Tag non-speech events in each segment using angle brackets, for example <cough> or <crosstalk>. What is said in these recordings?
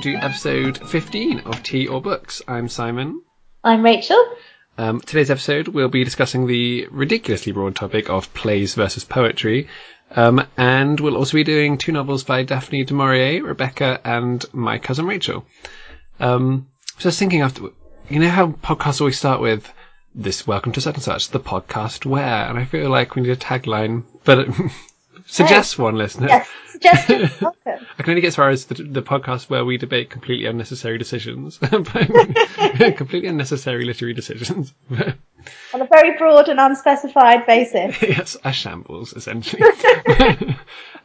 welcome to episode 15 of Tea or Books. I'm Simon. I'm Rachel. Um, today's episode, we'll be discussing the ridiculously broad topic of plays versus poetry. Um, and we'll also be doing two novels by Daphne du Maurier, Rebecca, and my cousin Rachel. Um, so I was thinking after, you know how podcasts always start with this welcome to such and such, the podcast where, and I feel like we need a tagline, but <laughs> suggest one, listener. Yes, suggestions <laughs> welcome. I can only get as far as the, the podcast where we debate completely unnecessary decisions, <laughs> <laughs> completely unnecessary literary decisions. On a very broad and unspecified basis. yes, a shambles essentially.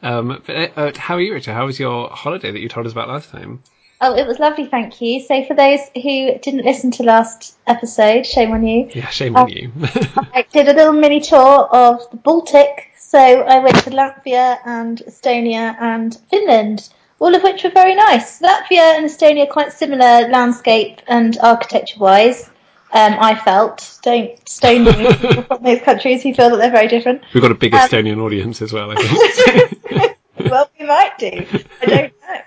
um, but uh, how are you, Rachel? How was your holiday that you told us about last time? Oh, it was lovely, thank you. So, for those who didn't listen to last episode, shame on you. Yeah, shame on you. I did a little mini tour of the Baltic. So, I went to Latvia and Estonia and Finland, all of which were very nice. Latvia and Estonia quite similar landscape and architecture wise. Um, I felt. Don't stone me from those countries who feel that they're very different. We've got a big Estonian audience as well, I think. <laughs> well, we might do. I don't know.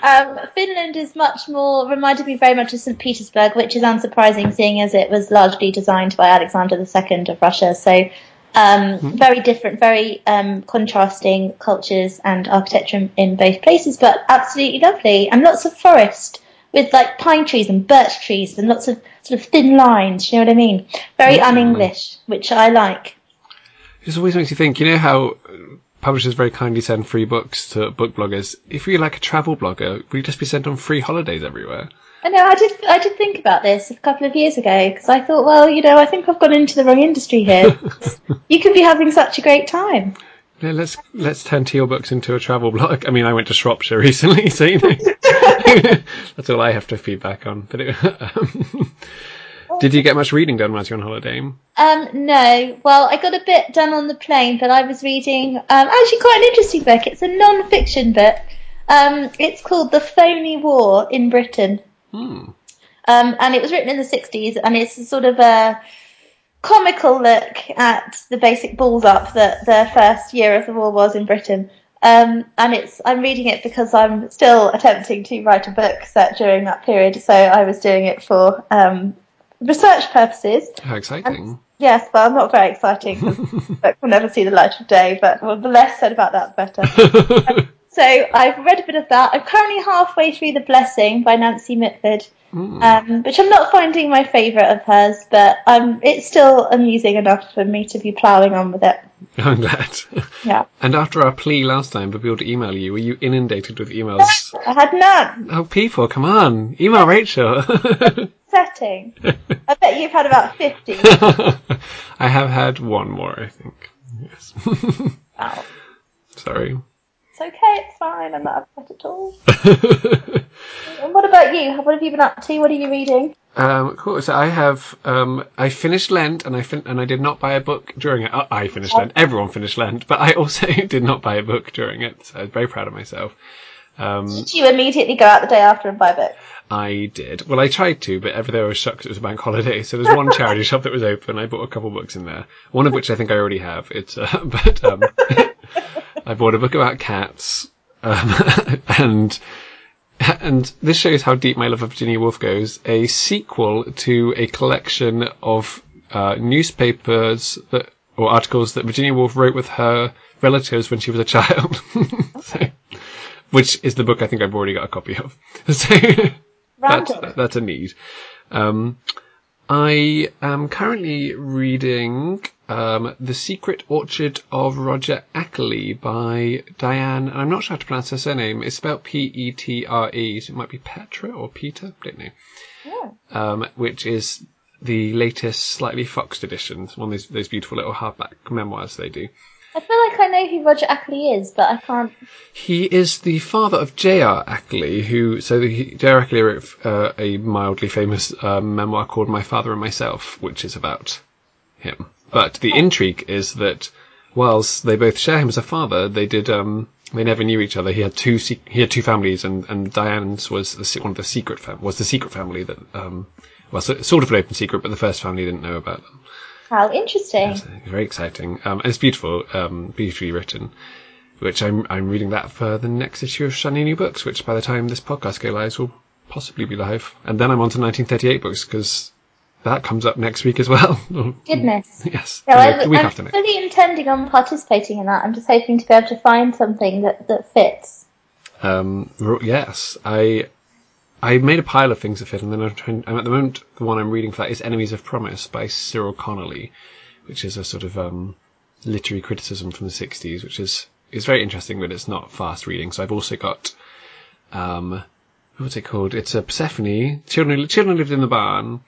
Um, Finland is much more reminded me very much of St. Petersburg, which is unsurprising, seeing as it was largely designed by Alexander II of Russia. So um, very different, very um, contrasting cultures and architecture in, both places, but absolutely lovely and lots of forest with like pine trees and birch trees and lots of sort of thin lines. You know what I mean? Very un-English, which I like. It always makes you think, you know how publishers very kindly send free books to book bloggers. If you're like a travel blogger, would you just be sent on free holidays everywhere? I know. I did. I did think about this a couple of years ago because I thought, well, you know, I think I've gone into the wrong industry here. <laughs> you could be having such a great time. Yeah, let's let's turn Tea or Books into a travel blog. I mean, I went to Shropshire recently, so you know, <laughs> <laughs> that's all I have to feedback on. But it, um, did you get much reading done whilst you're on holiday? Um, no. Well, I got a bit done on the plane, but I was reading um, actually quite an interesting book. It's a non-fiction book. Um, it's called The Phony War in Britain. Hmm. Um, and it was written in the 60s, and it's sort of a comical look at the basic balls up that the first year of the war was in Britain. Um, and it's I'm reading it because I'm still attempting to write a book set during that period, so I was doing it for um, research purposes. How exciting! Yes, well, not very exciting. <laughs> book will never see the light of day, but well, the less said about that, the better. <laughs> So I've read a bit of that. I'm currently halfway through The Blessing by Nancy Mitford, um, which I'm not finding my favourite of hers, but um, it's still amusing enough for me to be ploughing on with it. <laughs> I'm glad. Yeah. And after our plea last time for people to email you, were you inundated with emails? I had none. oh, people, come on, email Rachel. Setting. I bet you've had about 50. <laughs> I have had one more, I think. Yes. <laughs> Wow. Sorry. It's okay, it's fine. I'm not upset at all. <laughs> and what about you? What have you been up to? What are you reading? Um, cool. So I have um, I finished Lent, and I fin- and I did not buy a book during it. Uh, I finished Lent. Everyone finished Lent, but I also did not buy a book during it. So I was very proud of myself. Um, Did you immediately go out the day after and buy a book? I did. Well, I tried to, but every day I was shocked it was a bank holiday. So there's one charity <laughs> shop that was open. I bought a couple books in there. One of which I think I already have. It's uh, <laughs> but um, I bought a book about cats, um, <laughs> and and this shows how deep my love of Virginia Woolf goes. A sequel to a collection of uh, newspapers that or articles that Virginia Woolf wrote with her relatives when she was a child. so, which is the book I think I've already got a copy of. <laughs> So that's, that's a need. Um, I am currently reading um, The Secret Orchard of Roger Ackerley by Diane, and I'm not sure how to pronounce her surname. It's spelled P-E-T-R-E, so it might be Petra or Peter, don't know. Yeah. Um, which is the latest, slightly foxed edition, one of those, those beautiful little hardback memoirs they do. I feel like I know who Roger Ackerley is, but I can't. He is the father of J.R. Ackerley, who so the, J.R. Ackerley wrote uh, a mildly famous uh, memoir called My Father and Myself, which is about him. But the intrigue is that whilst they both share him as a father, they did um, they never knew each other. He had two se- he had two families, and, and Diane's was the, one of the secret fam- was the secret family that um, well so, sort of an open secret, but the first family didn't know about them. How interesting. It's very exciting. Um, and it's beautiful, um, beautifully written. which I'm I'm reading that for the next issue of Shiny New Books, which by the time this podcast goes live will possibly be live. And then I'm on to 1938 books because that comes up next week as well. <laughs> Goodness. yes. So the I, week I'm after next. fully intending on participating in that. I'm just hoping to be able to find something that, that fits. Um, yes, I I made a pile of things that fit, and then I'm trying. I'm at the moment the one I'm reading for that is Enemies of Promise by Cyril Connolly, which is a sort of um, literary criticism from the '60s, which is is very interesting, but it's not fast reading. So I've also got um, what's it called? It's a Persephone. Children Children lived in the barn.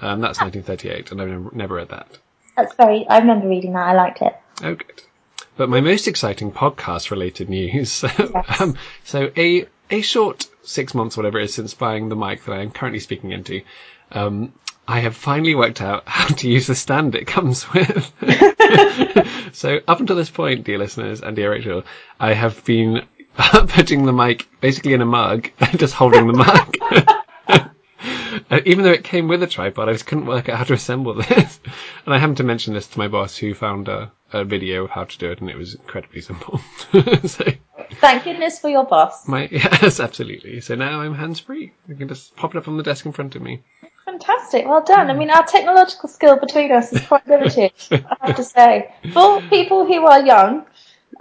Um, that's 1938, and I've never, never read that. That's very. I remember reading that. I liked it. Oh, good. But my most exciting podcast-related news. <laughs> um, so a a short six months, whatever it is, since buying the mic that I am currently speaking into, um, I have finally worked out <laughs> how to use the stand it comes with. <laughs> so up until this point, dear listeners and dear Rachel, I have been <laughs> putting the mic basically in a mug, and just holding the mug. Uh, even though it came with a tripod, I just couldn't work out how to assemble this. <laughs> And I happened to mention this to my boss, who found a, a video of how to do it, and it was incredibly simple. <laughs> so, Thank goodness for your boss. my <laughs> yes, absolutely. So now I'm hands free. I can just pop it up on the desk in front of me. Fantastic. Well done. I mean, our technological skill between us is quite limited, I have to say. For people who are young,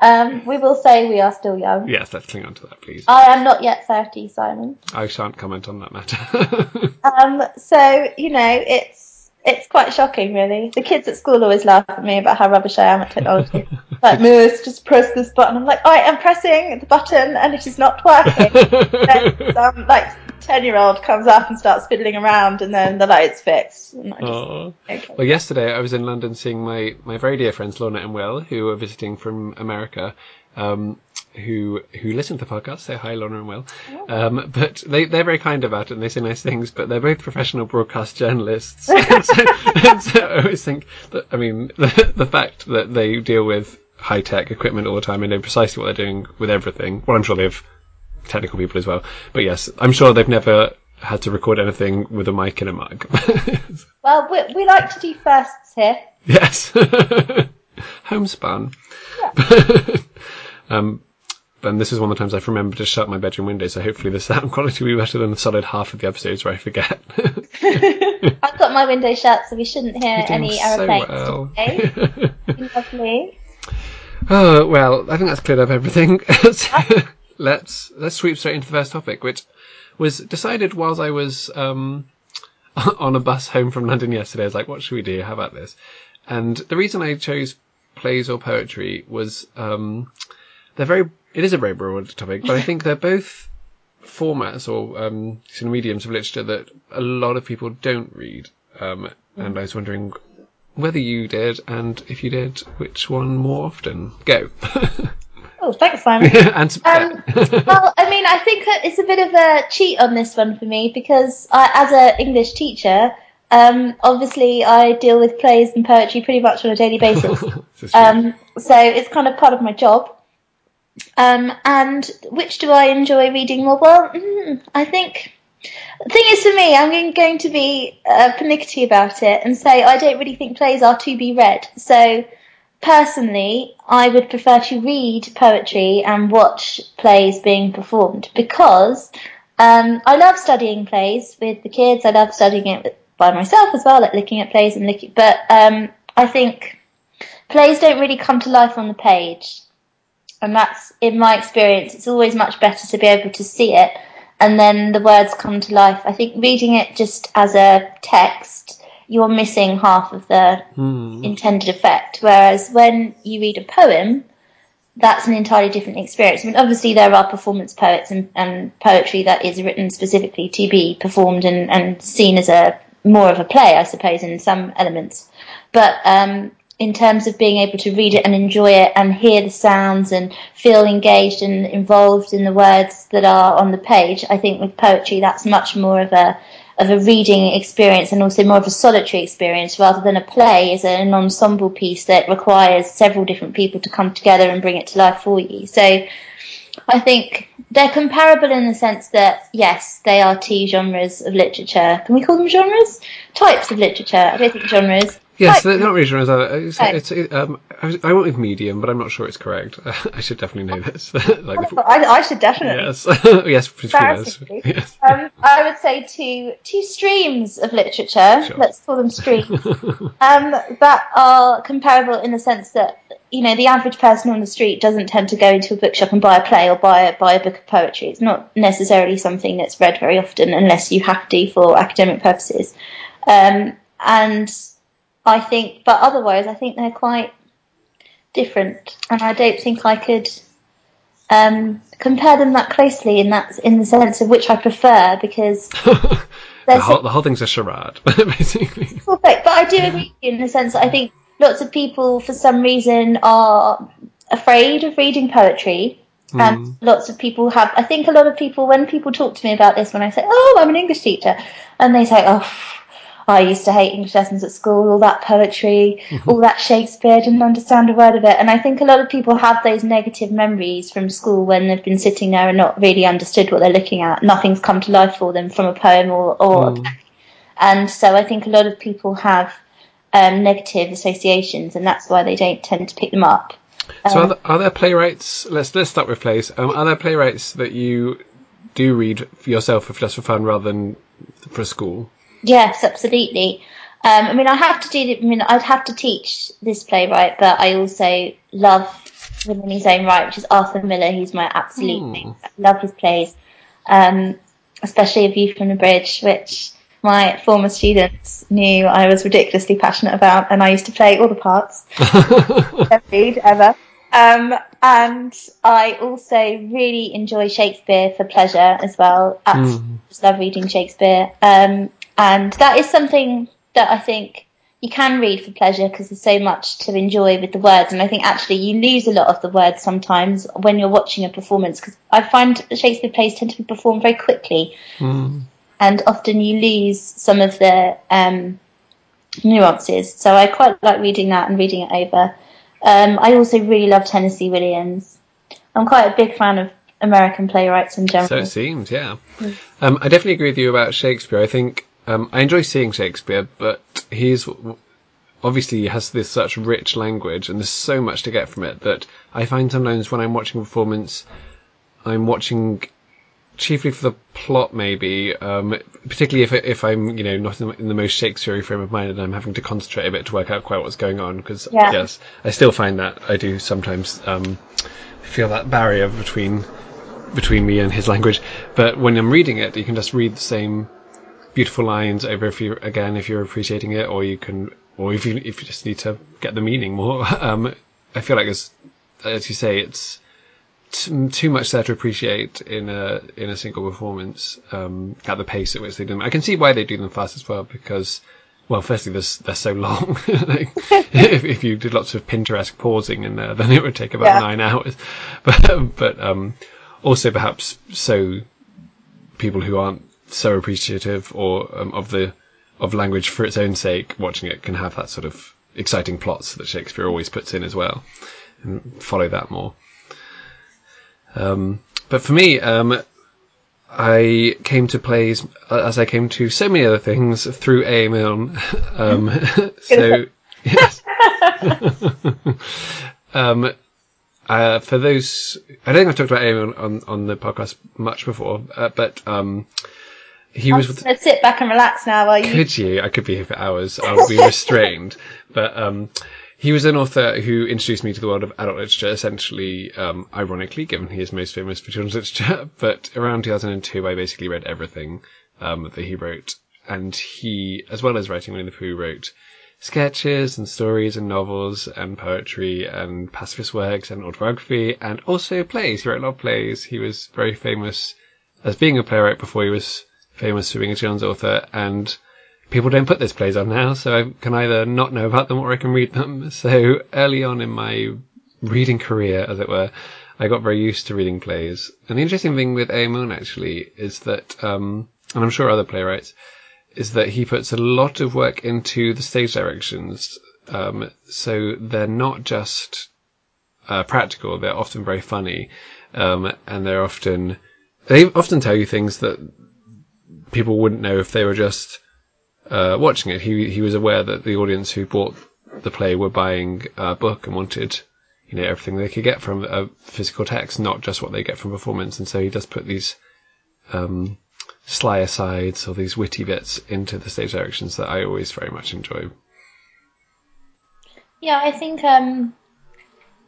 um, we will say we are still young. Yes, let's cling on to that, please. I am not yet 30, Simon. I shan't comment on that matter. <laughs> Um, so, you know, it's it's quite shocking, really. The kids at school always laugh at me about how rubbish I am at technology. <laughs> like, Moose, just press this button. I'm like, I am pressing the button and it is not working. <laughs> then some, like, 10 year old comes up and starts fiddling around and then the light's fixed. And I just, okay. Well, yesterday I was in London seeing my, my very dear friends Lorna and Will, who are visiting from America, um, who who listen to the podcast. Say hi, Lorna and Will. Um, but they they're very kind about it and they say nice things. But they're both professional broadcast journalists. <laughs> and so, and so I always think that I mean <laughs> the, the fact that they deal with high tech equipment all the time and know precisely what they're doing with everything. Well, I'm sure they have technical people as well. But yes, I'm sure they've never had to record anything with a mic in a mug. <laughs> Well, we, we like to do firsts here. Yes. <laughs> Homespun. <laughs> um, and this is one of the times I've remembered to shut my bedroom window, so hopefully the sound quality will be better than the solid half of the episodes where I forget. I've got my window shut, so we shouldn't hear any so aeroplanes well. today. Lovely. Oh well, I think that's cleared up everything. Let's let's sweep straight into the first topic, which was decided whilst I was um, <laughs> on a bus home from London yesterday. I was like, "What should we do? How about this?" And the reason I chose plays or poetry was um, they're very. It is a very broad topic, but I think they're both formats or um, sort of mediums of literature that a lot of people don't read. Um, and I was wondering whether you did, and if you did, which one more often? Go. <laughs> Oh, thanks, Simon. <laughs> and Um, well, I mean, I think it's a bit of a cheat on this one for me because I, as an English teacher, um, obviously I deal with plays and poetry pretty much on a daily basis. <laughs> This is true. Um, so it's kind of part of my job. Um, and which do I enjoy reading more? Well, mm, I think the thing is for me, I'm going- going to be uh, pernickety about it and say I don't really think plays are to be read. So personally, I would prefer to read poetry and watch plays being performed because um, I love studying plays with the kids. I love studying it by myself as well, like looking at plays and looking. But um, I think plays don't really come to life on the page, and that's in my experience. It's always much better to be able to see it, and then the words come to life. I think reading it just as a text, you're missing half of the Hmm. intended effect. Whereas when you read a poem, that's an entirely different experience. I mean, obviously there are performance poets and, and poetry that is written specifically to be performed and, and seen as a more of a play, I suppose, in some elements. But um, in terms of being able to read it and enjoy it and hear the sounds and feel engaged and involved in the words that are on the page, I think with poetry that's much more of a of a reading experience and also more of a solitary experience rather than a play is an ensemble piece that requires several different people to come together and bring it to life for you. So I think they're comparable in the sense that yes, they are two genres of literature. Can we call them genres? Types of literature. I don't think genres. Yes, they're not genres. Either. It's, it's, it, um, I, I went with medium, but I'm not sure it's correct. <laughs> I should definitely know this. <laughs> like the, I, I, should definitely. Yes, <laughs> yes, between. Yes. Um, I would say two two streams of literature. Sure. Let's call them streams. um, that are comparable in the sense that you know the average person on the street doesn't tend to go into a bookshop and buy a play or buy buy a book of poetry. It's not necessarily something that's read very often unless you have to for academic purposes. Um, and I think, but otherwise, I think they're quite different, and I don't think I could um, compare them that closely in that in the sense of which I prefer because <laughs> the, whole, the whole thing's a charade, <laughs> basically. Perfect, but I do agree in the sense that I think lots of people, for some reason, are afraid of reading poetry. Mm. And lots of people have. I think a lot of people, when people talk to me about this, when I say, "Oh, I'm an English teacher," and they say, "Oh." I used to hate English lessons at school, all that poetry, mm-hmm. all that Shakespeare, didn't understand a word of it. And I think a lot of people have those negative memories from school when they've been sitting there and not really understood what they're looking at. Nothing's come to life for them from a poem or, or mm. and so I think a lot of people have um, negative associations, and that's why they don't tend to pick them up. Um, so, are there, are there, playwrights? Let's let's start with plays. Um, are there playwrights that you do read for yourself, for just for fun, rather than for school? Yes, absolutely. Um, I mean, I have to do. I mean, I'd have to teach this playwright, but I also love in his own right, which is Arthur Miller. He's my absolute. Mm. I love his plays, um, especially A View from the Bridge, which my former students knew I was ridiculously passionate about, and I used to play all the parts. <laughs> Ever, ever. Um, and I also really enjoy Shakespeare for pleasure as well. I mm. just love reading Shakespeare. Um, and that is something that I think you can read for pleasure because there's so much to enjoy with the words. And I think actually you lose a lot of the words sometimes when you're watching a performance because I find Shakespeare plays tend to be performed very quickly. Mm. And often you lose some of the um, nuances. So I quite like reading that and reading it over. Um, I also really love Tennessee Williams. I'm quite a big fan of American playwrights in general. So it seems, yeah. Mm. Um, I definitely agree with you about Shakespeare. I think um, I enjoy seeing Shakespeare, but he's obviously he has this such rich language, and there's so much to get from it that I find sometimes when I'm watching a performance, I'm watching chiefly for the plot, maybe. Um, particularly if if I'm you know not in, the most Shakespeare frame of mind, and I'm having to concentrate a bit to work out quite what's going on. Because yeah. yes, I still find that I do sometimes um, feel that barrier between between me and his language. But when I'm reading it, you can just read the same beautiful lines over if you again if you're appreciating it, or you can, or if you if you just need to get the meaning more. <laughs> Um, I feel like as as you say, it's t- too much there to appreciate in a in a single performance um, at the pace at which they do them. I can see why they do them fast as well because. Well, firstly, they're so long. <laughs> like, <laughs> if, if you did lots of Pinteresque pausing in there, then it would take about yeah. nine hours. But, but um, also perhaps so people who aren't so appreciative or um, of the of language for its own sake, watching it can have that sort of exciting plots that Shakespeare always puts in as well, and follow that more. Um, but for me, um, I came to plays as I came to so many other things through A. Milne. <laughs> Um, <laughs> so yes. <laughs> um, uh, for those, I don't think I've talked about A. Milne on, on the podcast much before, uh, but um, he I'm was. With, gonna sit back and relax now while you. Could you? I could be here for hours. I'll be restrained. <laughs> But um, he was an author who introduced me to the world of adult literature. Essentially, um, ironically, given he is most famous for children's literature. <laughs> But around 2002, I basically read everything um, that he wrote, and he, as well as writing Winnie the Pooh, wrote sketches and stories and novels and poetry and pacifist works and autobiography and also plays. He wrote a lot of plays. He was very famous as being a playwright before he was famous for being a children's author, and people don't put those plays on now, so I can either not know about them or I can read them. <laughs> So early on in my reading career, as it were, I got very used to reading plays. And the interesting thing with A. Moon actually is that, um, and I'm sure other playwrights, is that he puts a lot of work into the stage directions. Um, so they're not just uh, practical; they're often very funny, um, and they're often they often tell you things that people wouldn't know if they were just uh, watching it, he he was aware that the audience who bought the play were buying a book and wanted you know everything they could get from a physical text, not just what they get from performance. And so he does put these um, sly asides or these witty bits into the stage directions that I always very much enjoy. Yeah, I think um,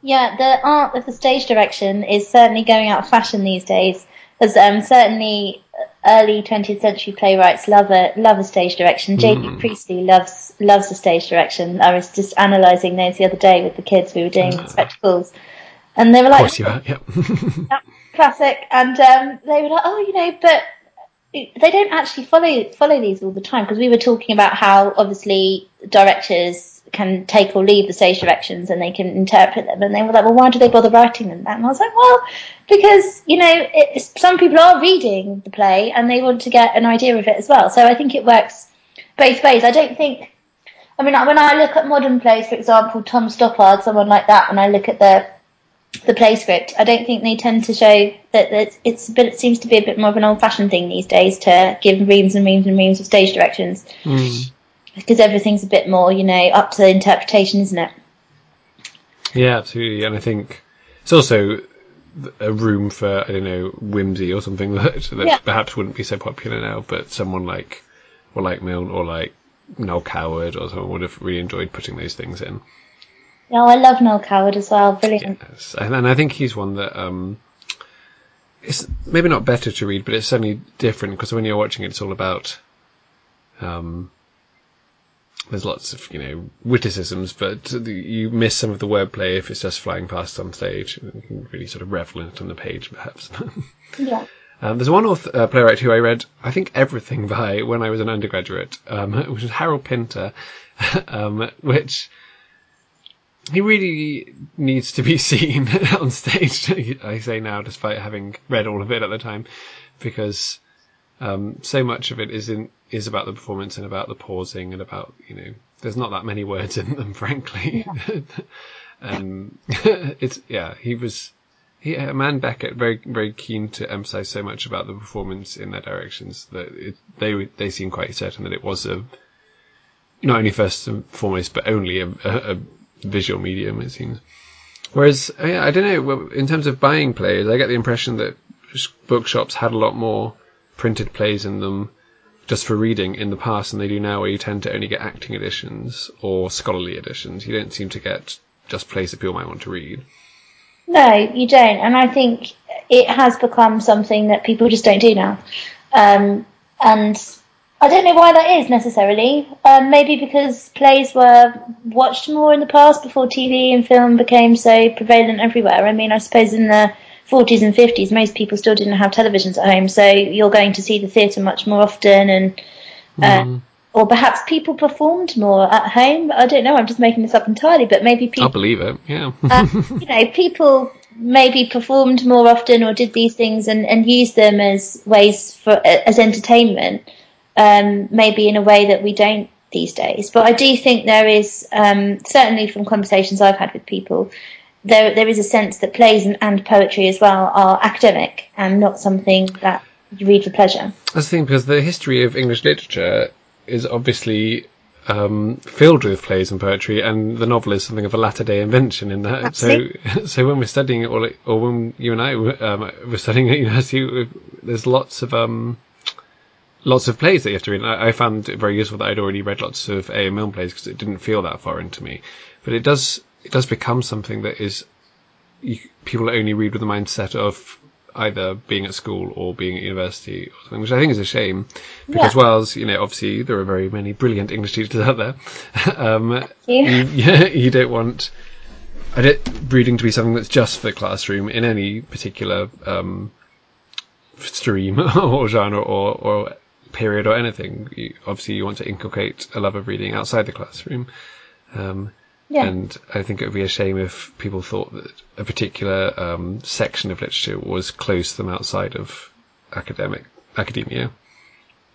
yeah, the art of the stage direction is certainly going out of fashion these days. As um, certainly early 20th century playwrights love a love a stage direction. Mm. J.B. Priestley loves loves the stage direction. I was just analysing those the other day with the kids. We were doing uh, spectacles, and they were like, "Of course you are, yep. <laughs> classic." And um, they were like, "Oh, you know, but." They don't actually follow follow these all the time because we were talking about how obviously directors can take or leave the stage directions and they can interpret them. And they were like, well, why do they bother writing them? And I was like, well, because, you know, some people are reading the play and they want to get an idea of it as well. So I think it works both ways. I don't think, I mean, when I look at modern plays, for example, Tom Stoppard, someone like that, when I look at the the play script, I don't think they tend to show that, that it's a bit, it seems to be a bit more of an old fashioned thing these days to give reams and reams and reams of stage directions. Mm because everything's a bit more, you know, up to interpretation, isn't it? Yeah, absolutely. And I think it's also a room for I don't know whimsy or something <laughs> that that yeah. perhaps wouldn't be so popular now, but someone like or like Milne or like Noel Coward or someone would have really enjoyed putting those things in. Yeah, I love Noel Coward as well. Brilliant. Yes. And, and I think he's one that um, it's maybe not better to read, but it's certainly different because when you're watching it, it's all about um, there's lots of you know witticisms, but you miss some of the wordplay if it's just flying past on stage. You can really sort of revel in it on the page, perhaps. <laughs> yeah. Um, there's one author, uh, playwright who I read, I think, everything by when I was an undergraduate, um, <laughs> which is Harold Pinter, <laughs> um, which he really needs to be seen on stage. I say now, despite having read all of it at the time, because um, so much of it is in is about the performance and about the pausing and about you know there's not that many words in them <laughs> frankly yeah. <laughs> um, <laughs> it's yeah he was he a man Beckett very very keen to emphasize so much about the performance in their directions that it, they they seem quite certain that it was a not only first and foremost but only a, a, a visual medium it seems whereas I, I don't know in terms of buying plays I get the impression that bookshops had a lot more printed plays in them just for reading in the past than they do now, where you tend to only get acting editions or scholarly editions. You don't seem to get just plays that people might want to read. No, you don't. And I think it has become something that people just don't do now. Um, and I don't know why that is necessarily. Um, maybe because plays were watched more in the past before TV and film became so prevalent everywhere. I mean, I suppose in the 40s and 50s, most people still didn't have televisions at home, so you're going to see the theatre much more often, and uh, mm. or perhaps people performed more at home. I don't know. I'm just making this up entirely, but maybe people. I believe it. Yeah. uh, you know, people maybe performed more often or did these things and, and used them as ways for as entertainment. Um, maybe in a way that we don't these days. But I do think there is um, certainly from conversations I've had with people there there is a sense that plays and, and poetry as well are academic and not something that you read for pleasure. That's the thing because the history of English literature is obviously um, filled with plays and poetry, and the novel is something of a latter day invention in that. Absolutely. So, <laughs> so when we're studying it, or, or when you and I um, were studying at university, there's lots of um, lots of plays that you have to read. I, I found it very useful that I'd already read lots of A. M. Milne plays because it didn't feel that foreign to me. But it does it does become something that is you, people only read with the mindset of either being at school or being at university or something, which I think is a shame because yeah. whilst, you know, obviously there are very many brilliant English teachers out there, <laughs> um, you. You, <laughs> you don't want reading to be something that's just for the classroom in any particular um, stream <laughs> or genre or, or period or anything. You, obviously, you want to inculcate a love of reading outside the classroom. Um, yeah. And I think it would be a shame if people thought that a particular um, section of literature was close to them outside of academic academia.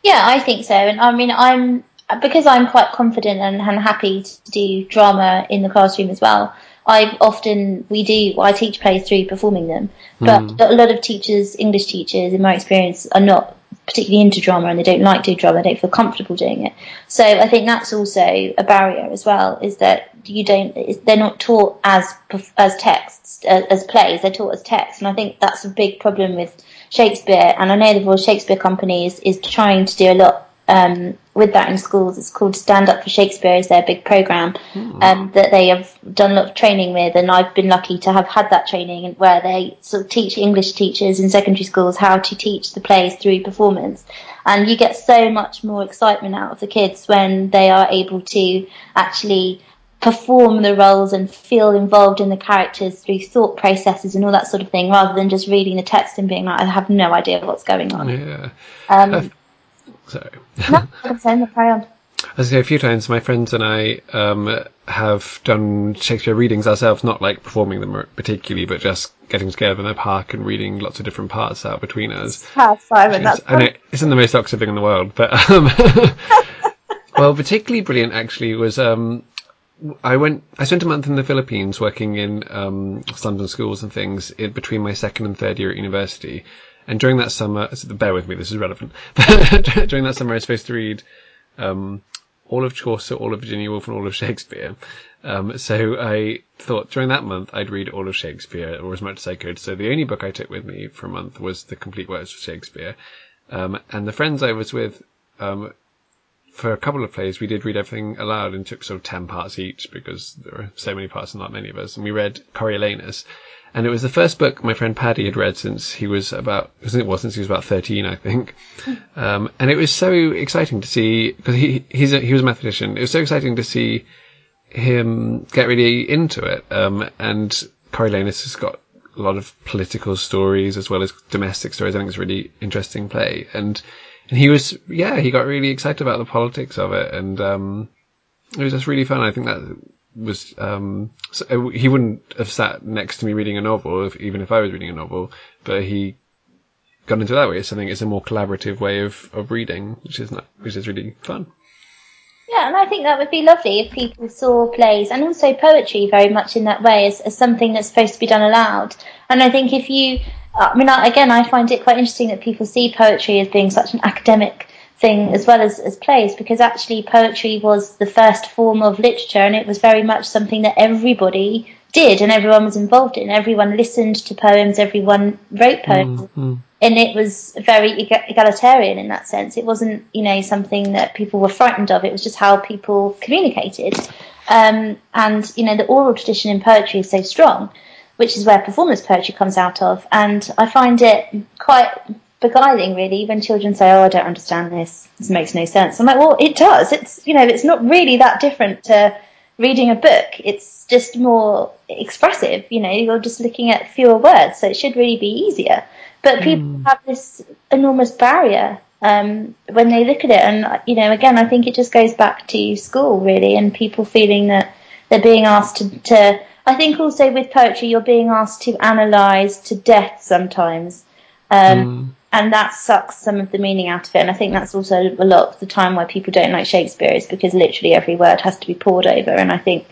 Yeah, I think so. And I mean, I'm because I'm quite confident and, and happy to do drama in the classroom as well. I often we do I teach plays through performing them, but mm. a lot of teachers, English teachers, in my experience, are not particularly into drama and they don't like doing drama, they don't feel comfortable doing it. So I think that's also a barrier as well, is that you don't, they're not taught as, as texts, as, as plays, they're taught as text. And I think that's a big problem with Shakespeare. And I know the Royal Shakespeare Company is, is trying to do a lot um, with that in schools. It's called Stand Up for Shakespeare is their big program mm. um, that they have done a lot of training with, and I've been lucky to have had that training where they sort of teach English teachers in secondary schools how to teach the plays through performance. And you get so much more excitement out of the kids when they are able to actually perform the roles and feel involved in the characters through thought processes and all that sort of thing, rather than just reading the text and being like, I have no idea what's going on. Yeah. Um, Sorry. <laughs> no, I'm carry on. As I say, a few times my friends and I um, have done Shakespeare readings ourselves, not like performing them particularly, but just getting together in the park and reading lots of different parts out between us. Ah, Simon, that's I know, isn't the most Oxford thing in the world, but um, <laughs> well, particularly brilliant actually was um, I went. I spent a month in the Philippines working in um, London schools and things in between my second and third year at university, and during that summer, bear with me, this is relevant. <laughs> during that summer, I was supposed to read um, all of Chaucer, all of Virginia Woolf, and all of Shakespeare. Um, so I thought during that month I'd read all of Shakespeare, or as much as I could. So the only book I took with me for a month was the complete works of Shakespeare. Um, and the friends I was with, um, for a couple of plays, we did read everything aloud and took sort of 10 parts each because there were so many parts and not many of us. And we read Coriolanus, and it was the first book my friend Paddy had read since he was about, it was since he was about 13, I think. Um, and it was so exciting to see, because he, he's a, he was a mathematician. It was so exciting to see him get really into it. Um, and Coriolanus has got a lot of political stories as well as domestic stories. I think it's a really interesting play. And, and he was, yeah, he got really excited about the politics of it. And, um, it was just really fun. I think that was um, so uh, he wouldn't have sat next to me reading a novel if, even if I was reading a novel, but he got into that way. So I think it's a more collaborative way of, of reading, which is not, which is really fun. Yeah, and I think that would be lovely if people saw plays and also poetry very much in that way as, as something that's supposed to be done aloud. And I think if you, I mean, again, I find it quite interesting that people see poetry as being such an academic thing as well as, as plays because actually poetry was the first form of literature and it was very much something that everybody did and everyone was involved in. Everyone listened to poems, everyone wrote poems. Mm-hmm. And it was very egalitarian in that sense. It wasn't, you know, something that people were frightened of. It was just how people communicated. Um, and, you know, the oral tradition in poetry is so strong, which is where performance poetry comes out of. And I find it quite beguiling, really, when children say, "Oh, I don't understand this. This makes no sense." I'm like, "Well, it does. It's you know, it's not really that different to reading a book. It's just more expressive. You know, you're just looking at fewer words, so it should really be easier." But people mm. have this enormous barrier um, when they look at it, and you know, again, I think it just goes back to school, really, and people feeling that they're being asked to. to I think also with poetry, you're being asked to analyse to death sometimes. Um, mm and that sucks some of the meaning out of it. And I think that's also a lot of the time why people don't like Shakespeare is because literally every word has to be poured over. And I think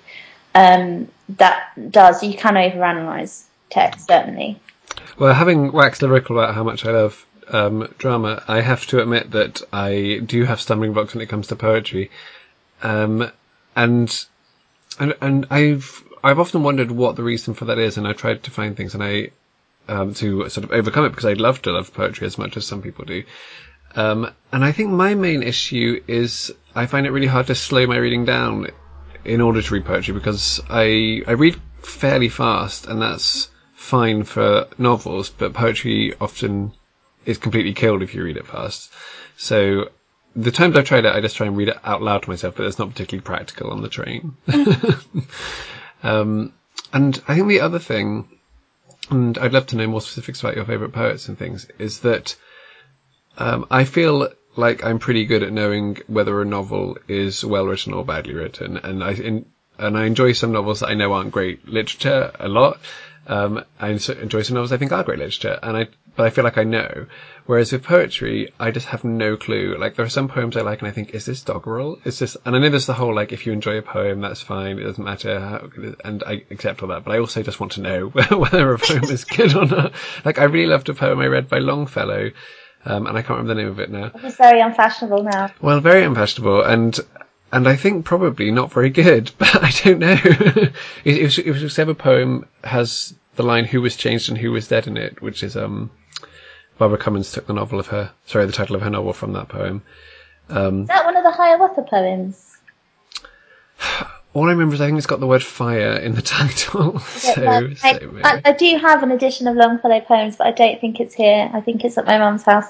um, that does you can overanalyze text certainly. Well, having waxed lyrical about how much I love um, drama, I have to admit that I do have stumbling blocks when it comes to poetry, um, and and and I've I've often wondered what the reason for that is, and I've tried to find things, and I um, to sort of overcome it because I'd love to love poetry as much as some people do. Um, and I think my main issue is I find it really hard to slow my reading down in order to read poetry because I I read fairly fast and that's fine for novels, but poetry often is completely killed if you read it fast. So the times I've tried it, I just try and read it out loud to myself, but it's not particularly practical on the train. <laughs> um, and I think the other thing and I'd love to know more specifics about your favourite poets and things, is that um, I feel like I'm pretty good at knowing whether a novel is well written or badly written, and I in, and I enjoy some novels that I know aren't great literature a lot. Um, I enjoy some novels I think are great literature, and I but I feel like I know. Whereas with poetry, I just have no clue. Like there are some poems I like and I think, is this doggerel? Is this, and I know there's the whole like, if you enjoy a poem, that's fine. It doesn't matter how, and I accept all that, but I also just want to know <laughs> whether a poem is good or not. Like I really loved a poem I read by Longfellow, um, and I can't remember the name of it now. It's very unfashionable now. Well, very unfashionable, and and I think probably not very good, <laughs> but I don't know. <laughs> it, it, was, it was whichever poem has the line "Who was changed and who was dead" in it, which is um, Barbara Comyns took the novel of her, sorry, the title of her novel from that poem. Um, Is that one of the Hiawatha poems? <sighs> <sighs> all I remember is I think it's got the word fire in the <laughs> title. so, Yeah, so I. I, do have an edition of Longfellow poems, but I don't think it's here. I think it's at my mum's house.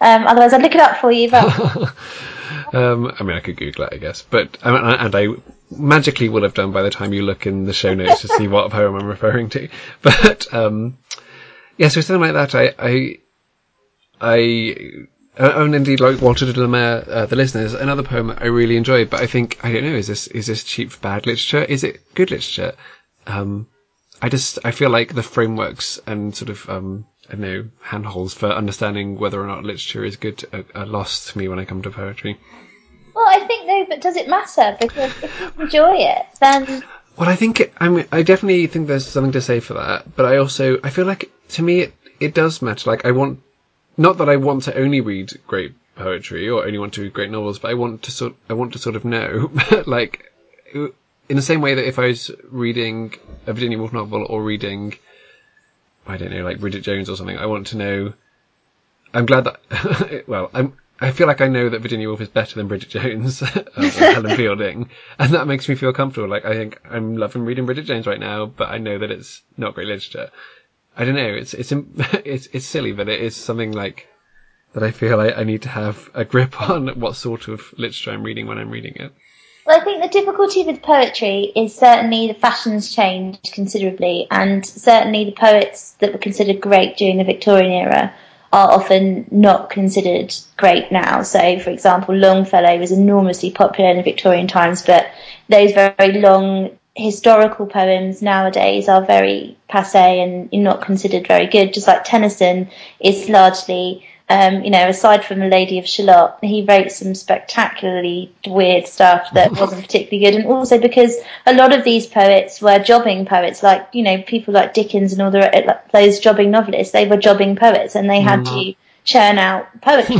Um, otherwise, I'd look it up for you. But <laughs> Um, I mean, I could Google it, I guess, but and I magically will have done by the time you look in the show notes to see what <laughs> poem I'm referring to. But um, yeah, so something like that. I, I, I, and indeed, like Walter de la Mare, uh, the listeners, another poem I really enjoyed. But I think I don't know, is this is this cheap bad literature? Is it good literature? Um, I just I feel like the frameworks and sort of um, I don't know handholds for understanding whether or not literature is good are, are lost to me when I come to poetry. well, I think though, but does it matter? Because if you enjoy it, then Well, I think I mean I definitely think there's something to say for that, but I also I feel like to me it, it does matter. Like I want not that I want to only read great poetry or only want to read great novels, but I want to sort I want to sort of know <laughs> like in the same way that if I was reading a Virginia Woolf novel or reading I don't know like Bridget Jones or something, I want to know. I'm glad that <laughs> well I'm. I feel like I know that Virginia Woolf is better than Bridget Jones <laughs> or Helen Fielding, and that makes me feel comfortable. Like I think I'm loving reading Bridget Jones right now, but I know that it's not great literature. I don't know. It's it's <laughs> it's it's silly, but it is something like that. I feel I, I need to have a grip <laughs> on what sort of literature I'm reading when I'm reading it. Well, I think the difficulty with poetry is certainly the fashions changed considerably, and certainly the poets that were considered great during the Victorian era are often not considered great now. So, for example, Longfellow was enormously popular in the Victorian times, but those very long historical poems nowadays are very passe and not considered very good, just like Tennyson is largely um, you know, aside from The Lady of Shalott, he wrote some spectacularly weird stuff that <laughs> wasn't particularly good. And also because a lot of these poets were jobbing poets, like, you know, people like Dickens and all the, those jobbing novelists, they were jobbing poets and they had to churn out poetry.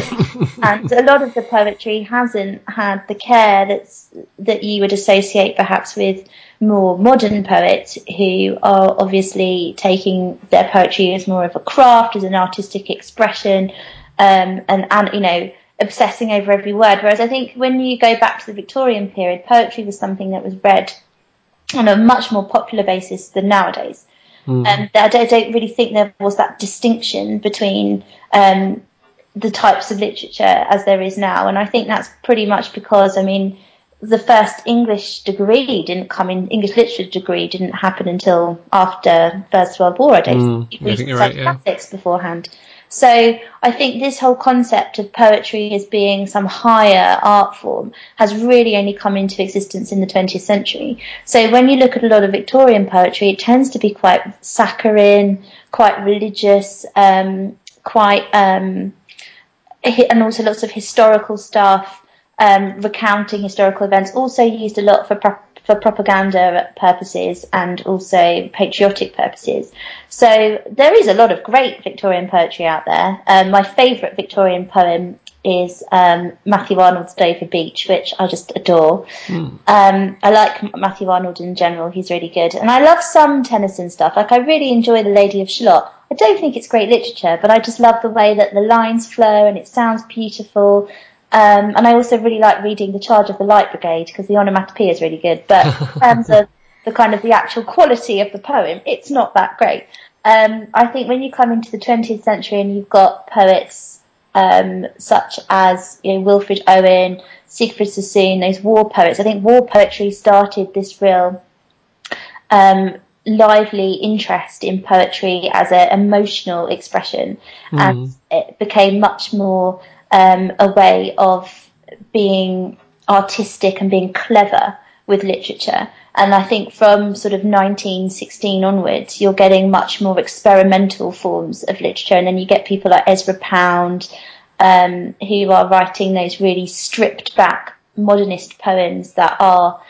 <laughs> and a lot of the poetry hasn't had the care that's, that you would associate perhaps with more modern poets who are obviously taking their poetry as more of a craft, as an artistic expression, um, and, and, you know, obsessing over every word. Whereas I think when you go back to the Victorian period, poetry was something that was read on a much more popular basis than nowadays. Mm. And I don't, I don't really think there was that distinction between um, the types of literature as there is now. And I think that's pretty much because, I mean, the first English degree didn't come in, English literature degree didn't happen until after First World War. I don't Mm, think we you're studied right, yeah. classics beforehand. So I think this whole concept of poetry as being some higher art form has really only come into existence in the 20th century. So when you look at a lot of Victorian poetry, it tends to be quite saccharine, quite religious, um, quite, um, and also lots of historical stuff, um, recounting historical events, also used a lot for pro- for propaganda purposes and also patriotic purposes. So there is a lot of great Victorian poetry out there. Um, my favourite Victorian poem is um, Matthew Arnold's Dover Beach, which I just adore. Um, I like Matthew Arnold in general; he's really good, and I love some Tennyson stuff. Like I really enjoy The Lady of Shalott. I don't think it's great literature, but I just love the way that the lines flow and it sounds beautiful. Um, and I also really like reading The Charge of the Light Brigade because the onomatopoeia is really good. But <laughs> in terms of the kind of the actual quality of the poem, it's not that great. Um, I think when you come into the 20th century and you've got poets um, such as you know, Wilfred Owen, Siegfried Sassoon, those war poets, I think war poetry started this real um, lively interest in poetry as an emotional expression, and it became much more um, a way of being artistic and being clever with literature. And I think from sort of 1916 onwards, you're getting much more experimental forms of literature. And then you get people like Ezra Pound, um, who are writing those really stripped back modernist poems that are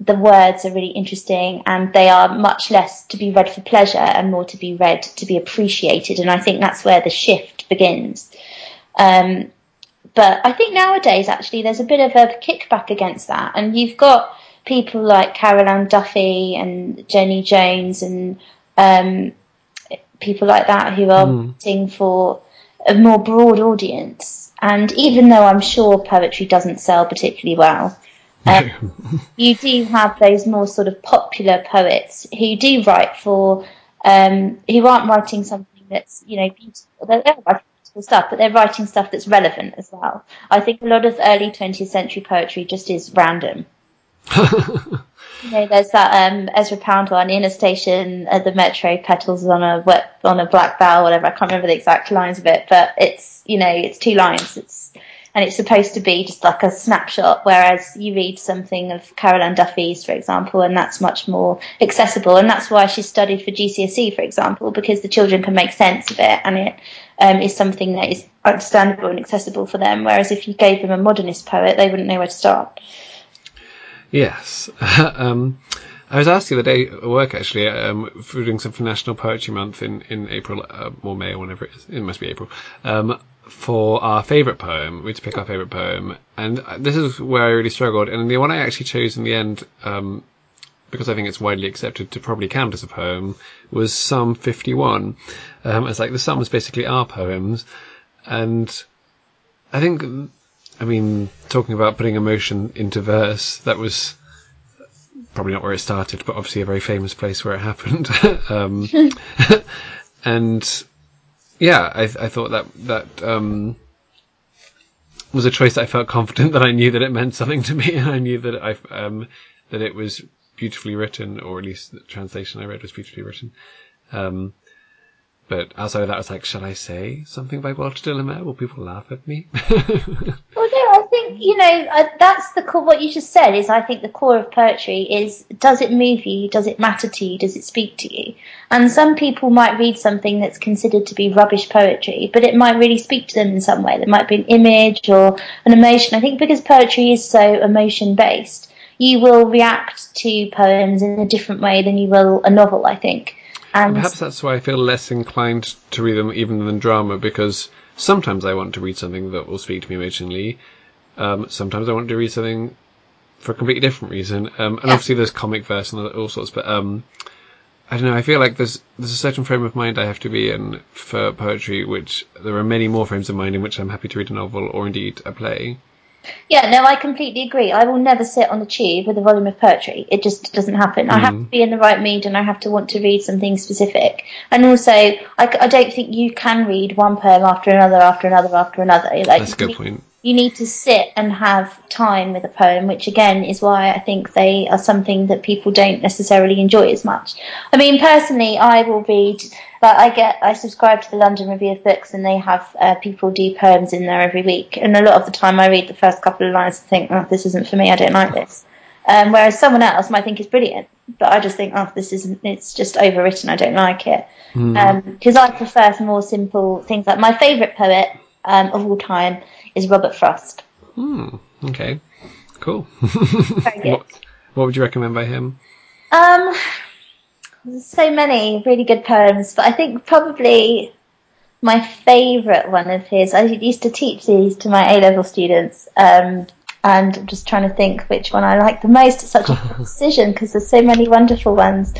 the words are really interesting and they are much less to be read for pleasure and more to be read to be appreciated. And I think that's where the shift begins. Um, but I think nowadays, actually, there's a bit of a kickback against that. And you've got people like Carol Ann Duffy and Jenny Jones and um, people like that who are Mm. writing for a more broad audience. And even though I'm sure poetry doesn't sell particularly well, um, <laughs> you do have those more sort of popular poets who do write for, um, who aren't writing something that's, you know, beautiful. They're, they're writing stuff, but they're writing stuff that's relevant as well. I think a lot of early 20th century poetry just is random. <laughs> You know, there's that um, Ezra Pound one, In a Station at the Metro, petals on a wet, on a black bough, whatever. I can't remember the exact lines of it, but it's you know it's two lines. It's and it's supposed to be just like a snapshot. Whereas you read something of Carol Ann Duffy's, for example, and that's much more accessible. And that's why she studied for GCSE, for example, because the children can make sense of it, and it um, is something that is understandable and accessible for them. Whereas if you gave them a modernist poet, they wouldn't know where to start. Yes. <laughs> um, I was asked the other day at work actually, um, we're doing some for National Poetry Month in, in April, uh, or May or whenever it is. It must be April. Um, for our favourite poem, we had to pick our favourite poem. And uh, this is where I really struggled. And the one I actually chose in the end, um, because I think it's widely accepted to probably count as a poem, was Psalm 51. Um, it's like the Psalms basically are poems. And I think I mean, talking about putting emotion into verse, that was probably not where it started, but obviously a very famous place where it happened. <laughs> um, <laughs> and yeah, I, I thought that that um, was a choice that I felt confident <laughs> that I knew that it meant something to me, and I knew that I um, that it was beautifully written, or at least the translation I read was beautifully written. Um, but outside of that, I was like, shall I say something by Walter de la Mare? Will people laugh at me? <laughs> Well, no, I think you know uh, that's the core. What you just said is, I think the core of poetry is: does it move you? Does it matter to you? Does it speak to you? And some people might read something that's considered to be rubbish poetry, but it might really speak to them in some way. There might be an image or an emotion. I think because poetry is so emotion based, you will react to poems in a different way than you will a novel. I think. And Perhaps that's why I feel less inclined to read them even than drama, because sometimes I want to read something that will speak to me emotionally. Um, sometimes I want to read something for a completely different reason. Um, and Yeah. obviously there's comic verse and all sorts, but um, I don't know. I feel like there's there's a certain frame of mind I have to be in for poetry, which there are many more frames of mind in which I'm happy to read a novel or indeed a play. Yeah, no, I completely agree. I will never sit on the tube with a volume of poetry. It just doesn't happen. I have mm. to be in the right mood and I have to want to read something specific. And also, I, I don't think you can read one poem after another, after another, after another. Like, That's a good point. You need to sit and have time with a poem, which again is why I think they are something that people don't necessarily enjoy as much. I mean, personally, I will read, like, I get, I subscribe to the London Review of Books and they have uh, people do poems in there every week. And a lot of the time I read the first couple of lines and think, oh, this isn't for me, I don't like this. Um, whereas someone else might think it's brilliant, but I just think, oh, this isn't, it's just overwritten, I don't like it. Because I prefer more simple things like my favourite poet um, of all time is Robert Frost. Hmm. Okay. Cool. Very <laughs> good. what, what would you recommend by him? Um, there's so many really good poems, but I think probably my favourite one of his. I used to teach these to my A level students, um, and I'm just trying to think which one I like the most. It's such a <laughs> decision because there's so many wonderful ones.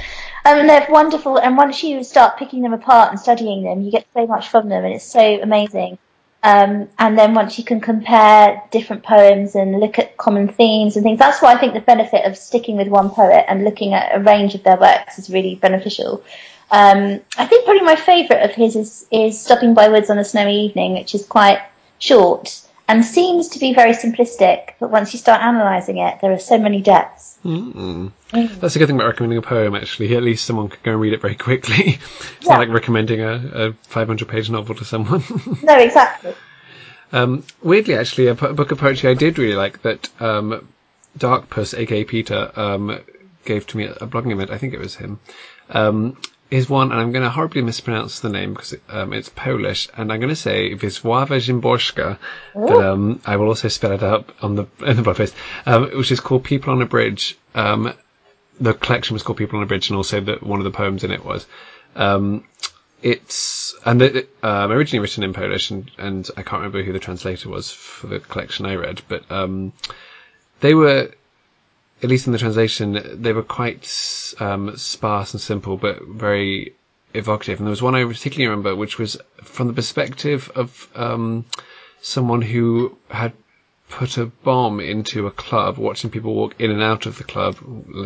Um, and they're wonderful, and once you start picking them apart and studying them, you get so much from them, and it's so amazing. Um, and then once you can compare different poems and look at common themes and things, that's why I think the benefit of sticking with one poet and looking at a range of their works is really beneficial. Um, I think probably my favourite of his is, is Stopping by Woods on a Snowy Evening, which is quite short and seems to be very simplistic, but once you start analysing it, there are so many depths. Mm. That's a good thing about recommending a poem, actually. At least someone can go and read it very quickly. <laughs> it's Yeah. not like recommending a, a 500 page novel to someone. <laughs> No, exactly. um, weirdly, actually, a, po- book of poetry I did really like that um, Dark Puss, aka Peter, um, gave to me at a blogging event. I think it was him. Um, is one, and I'm going to horribly mispronounce the name because it, um, it's Polish, and I'm going to say Wisława Szymborska, but um, I will also spell it out on the <laughs> in the blog post, um, which is called People on a Bridge. Um, the collection was called People on a Bridge, and also that one of the poems in it was. Um, it's and it, um, originally written in Polish, and, and I can't remember who the translator was for the collection I read, but um, they were, at least in the translation, they were quite um, sparse and simple, but very evocative. And there was one I particularly remember, which was from the perspective of um, someone who had put a bomb into a club, watching people walk in and out of the club,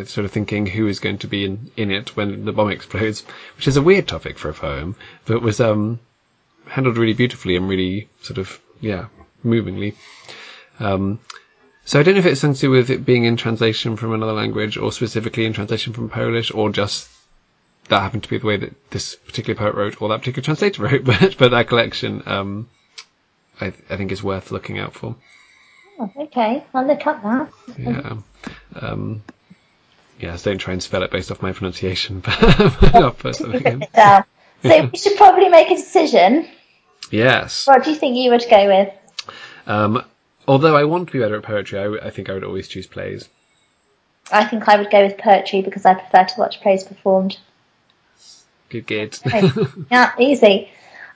sort of thinking who is going to be in, in it when the bomb explodes, which is a weird topic for a poem, but was um, handled really beautifully and really sort of, yeah, movingly. Um, so I don't know if it's something to do with it being in translation from another language or specifically in translation from Polish or just that happened to be the way that this particular poet wrote or that particular translator <laughs> wrote, but, but that collection, um, I, I think is worth looking out for. Oh, okay, I'll look up that. Yeah. Um, yes, don't try and spell it based off my pronunciation, <laughs> but I'll put <laughs> something in. Down. So we should probably make a decision. Yes. What do you think you would go with? Um, although I want to be better at poetry, I, w- I think I would always choose plays. I think I would go with poetry because I prefer to watch plays performed. Good, good. <laughs> yeah, easy.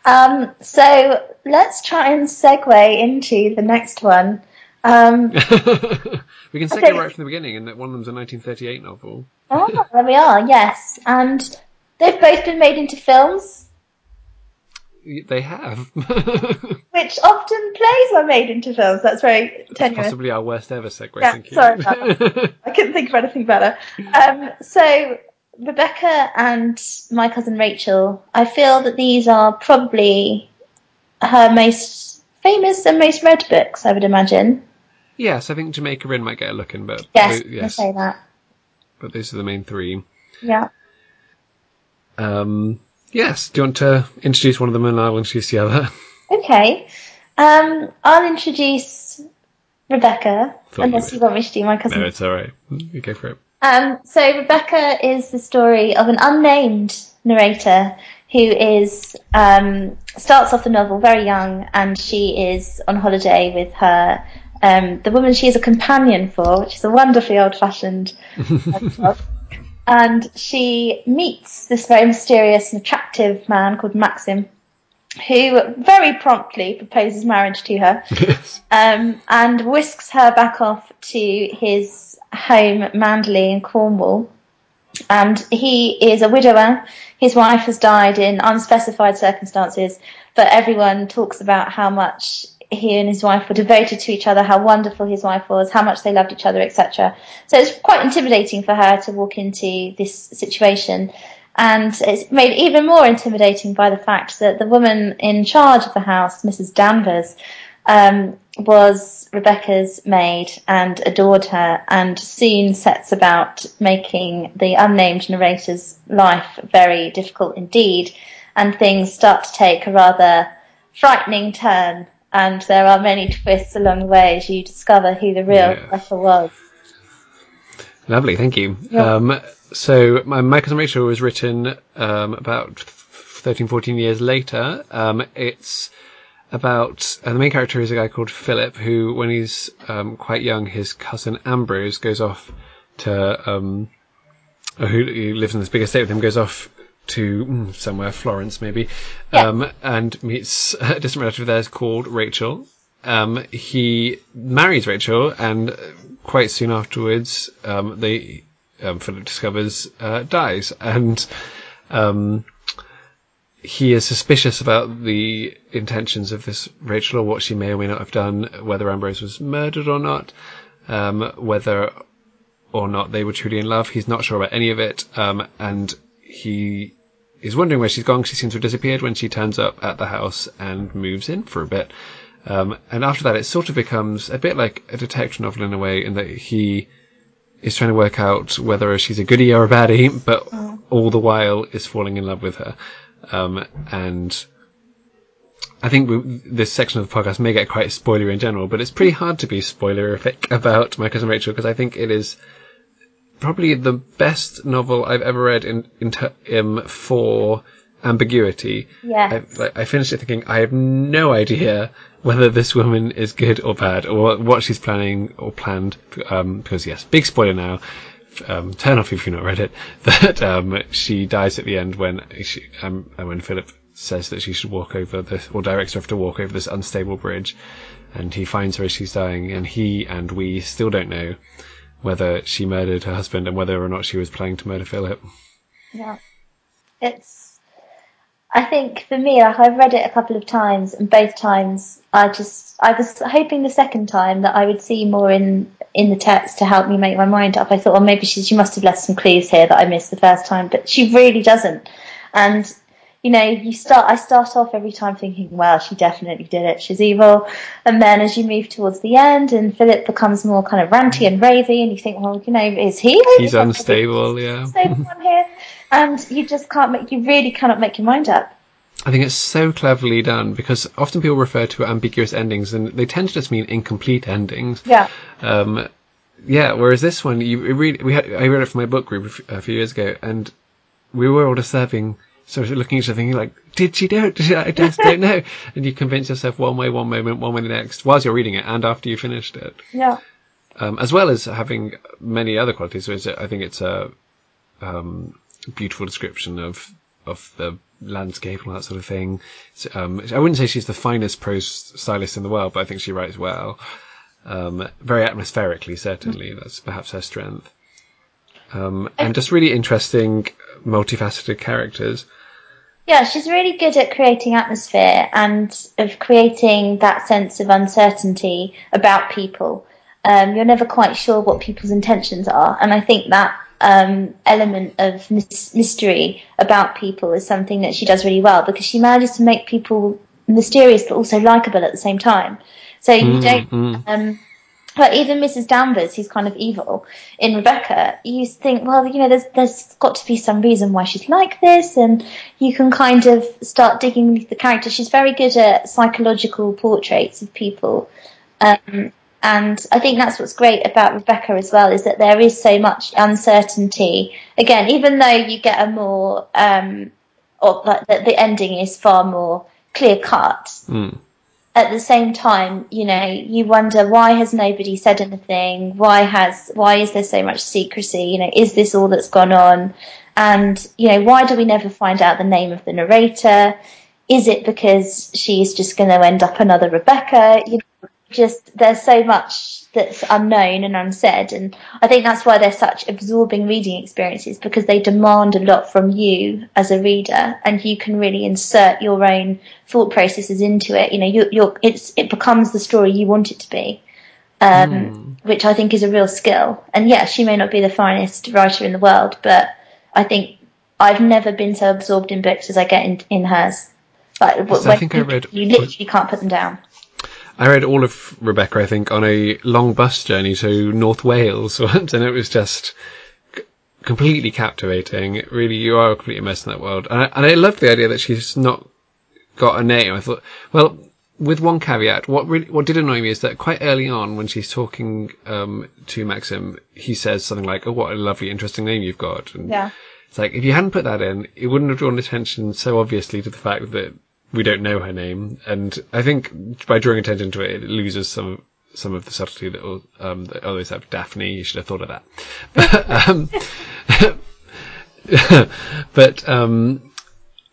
Um, so let's try and segue into the next one. Um, <laughs> we can segue right from the beginning, and that one of them's a 1938 novel. oh, there we are, yes. And they've both been made into films, They have. <laughs> which often plays are made into films. That's very tenuous. Possibly our worst ever segue. Yeah, thank you. sorry about <laughs> I couldn't think of anything better. Um, so Rebecca and my cousin Rachel, I feel that these are probably her most famous and most read books. I would imagine. yes, I think Jamaica Inn might get a look in, but Yes, I yes, say that. but those are the main three. Yeah. Um, yes, do you want to introduce one of them and I'll introduce the other? Okay. Um, I'll introduce Rebecca, Thought you unless would. you want me to do my cousin. no, it's alright. You go for it. Um, so Rebecca is the story of an unnamed narrator who is um, starts off the novel very young, and she is on holiday with her um, the woman she is a companion for, which is a wonderfully old-fashioned <laughs> job. And she meets this very mysterious and attractive man called Maxim, who very promptly proposes marriage to her <laughs> um, and whisks her back off to his home, Manderley in Cornwall. And he is a widower. His wife has died in unspecified circumstances, but everyone talks about how much he and his wife were devoted to each other, how wonderful his wife was, how much they loved each other, etc. So it's quite intimidating for her to walk into this situation. And it's made even more intimidating by the fact that the woman in charge of the house, Mrs. Danvers, um, was Rebecca's maid and adored her, and soon sets about making the unnamed narrator's life very difficult indeed. And things start to take a rather frightening turn, and there are many twists along the way as you discover who the real Yeah. Was. Lovely, thank you. Yeah. Um, so my, my cousin Rachel was written um, about 13, 14 years later. Um, it's about uh, the main character is a guy called Philip, who, when he's um, quite young, his cousin Ambrose goes off to um, who, who lives in this big estate with him, goes off to mm, somewhere, Florence maybe, Yeah. um, and meets <laughs> a distant relative of theirs called Rachel. Um, he marries Rachel, and uh, quite soon afterwards, um, they um, Philip discovers uh, dies, and um, he is suspicious about the intentions of this Rachel or what she may or may not have done, whether Ambrose was murdered or not, um, whether or not they were truly in love. He's not sure about any of it, um, and he is wondering where she's gone. She seems to have disappeared when she turns up at the house and moves in for a bit. Um, and after that, it sort of becomes a bit like a detective novel in a way, in that he is trying to work out whether she's a goodie or a baddie, but all the while is falling in love with her. Um, and I think we, this section of the podcast may get quite spoilery in general, but it's pretty hard to be spoilerific <laughs> about My Cousin Rachel because I think it is probably the best novel I've ever read in, in ter- um, for ambiguity. Yeah. I, like, I finished it thinking I have no idea whether this woman is good or bad or what she's planning or planned. Um, because yes, big spoiler now. um, turn off if you've not read it. <laughs> That um, she dies at the end when she, um, when Philip says that she should walk over this, or directs her to walk over this unstable bridge, and he finds her as she's dying, and he and we still don't know whether she murdered her husband and whether or not she was planning to murder Philip. Yeah, it's. I think for me, like I've read it a couple of times, and both times I just I was hoping the second time that I would see more in in the text to help me make my mind up. I thought, well, maybe she she must have left some clues here that I missed the first time, but she really doesn't. And you know, you start. I start off every time thinking, well, she definitely did it. She's evil. And then as you move towards the end, and Philip becomes more kind of ranty and ravey, and you think, well, you know, is he? He's unstable, yeah. Unstable <laughs> here, and you just can't make. You really cannot make your mind up. I think it's so cleverly done because often people refer to ambiguous endings and they tend to just mean incomplete endings. Yeah. Um, yeah. Whereas this one, you read, we had, I read it from my book group a few years ago, and we were all just serving, sort of looking at each other, thinking like, "Did she do it? Did she, I just don't <laughs> know." and you convince yourself one way, one moment, one way the next, whilst you're reading it, and after you finished it. Yeah. Um, as well as having many other qualities. So I think it's a um, beautiful description of of the landscape and that sort of thing. Um, I wouldn't say she's the finest prose stylist in the world, but I think she writes well. Um, very atmospherically, certainly. That's perhaps her strength. Um, and just really interesting, multifaceted characters. Yeah, she's really good at creating atmosphere and of creating that sense of uncertainty about people. Um, you're never quite sure what people's intentions are, and I think that um, element of mystery about people is something that she does really well because she manages to make people mysterious but also likable at the same time. So you mm, don't. Mm. Um, but even Mrs. Danvers, who's kind of evil in Rebecca, you think, well, you know, there's there's got to be some reason why she's like this, and you can kind of start digging into the character. She's very good at psychological portraits of people, um, and I think that's what's great about Rebecca as well is that there is so much uncertainty. Again, even though you get a more, um, or like the, the ending is far more clear cut. Mm. At the same time, you know, you wonder why has nobody said anything? Why has why is there so much secrecy? You know, is this all that's gone on? And you know, why do we never find out the name of the narrator? Is it because she's just going to end up another Rebecca? You know, just there's so much that's unknown and unsaid and i think that's why they're such absorbing reading experiences because they demand a lot from you as a reader and you can really insert your own thought processes into it you know you, you're it's it becomes the story you want it to be um, mm. which i think is a real skill and yes she may not be the finest writer in the world but i think i've never been so absorbed in books as i get in, in hers like, I think I read. You literally can't put them down. I read all of Rebecca, I think, on a long bus journey to North Wales <laughs> once, and it was just completely captivating. Really, you are a completely immersed in that world. And I, and I loved the idea that she's not got a name. I thought, well, with one caveat, what really, what did annoy me is that quite early on, when she's talking um, to Maxim, he says something like, "Oh, what a lovely, interesting name you've got." And yeah. It's like if you hadn't put that in, it wouldn't have drawn attention so obviously to the fact that we don't know her name, and I think by drawing attention to it, it loses some some of the subtlety that, um, that others have. Daphne, you should have thought of that. But, <laughs> um, <laughs> but um,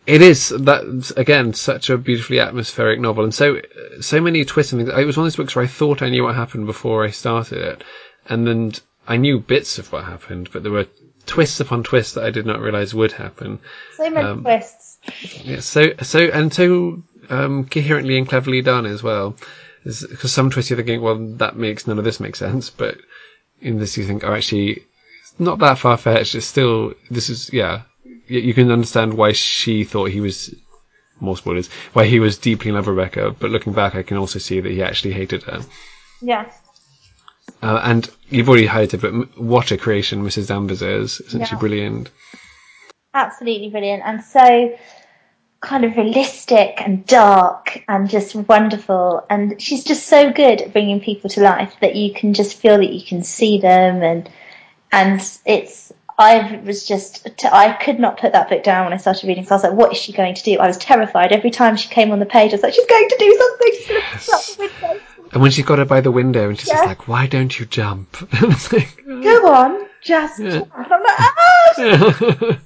it is that again such a beautifully atmospheric novel, and so so many twists and things. It was one of those books where I thought I knew what happened before I started it, and then I knew bits of what happened, but there were twists upon twists that I did not realize would happen. So many um, twists. Yeah, so so and so um, coherently and cleverly done as well. Because some twists you're thinking, well, that makes none of this make sense, but in this you think, oh, actually, it's not that far fetched. It's still this is yeah. You can understand why she thought he was more spoilers. Why he was deeply in love with Rebecca, but looking back, I can also see that he actually hated her. Yeah. Uh, and you've already highlighted, but what a creation Mrs. Danvers is. Isn't yeah. she brilliant? Absolutely brilliant. And so kind of realistic and dark and just wonderful. And she's just so good at bringing people to life that you can just feel that you can see them and and it's I was just I could not put that book down when I started reading. So I was like, "What is she going to do?" I was terrified every time she came on the page. I was like, "She's going to do something. She's going to shut the window." And when she got her by the window, and she's just like, "Why don't you jump?" <laughs> like, Go on, just Yeah. jump. And I'm like, ah!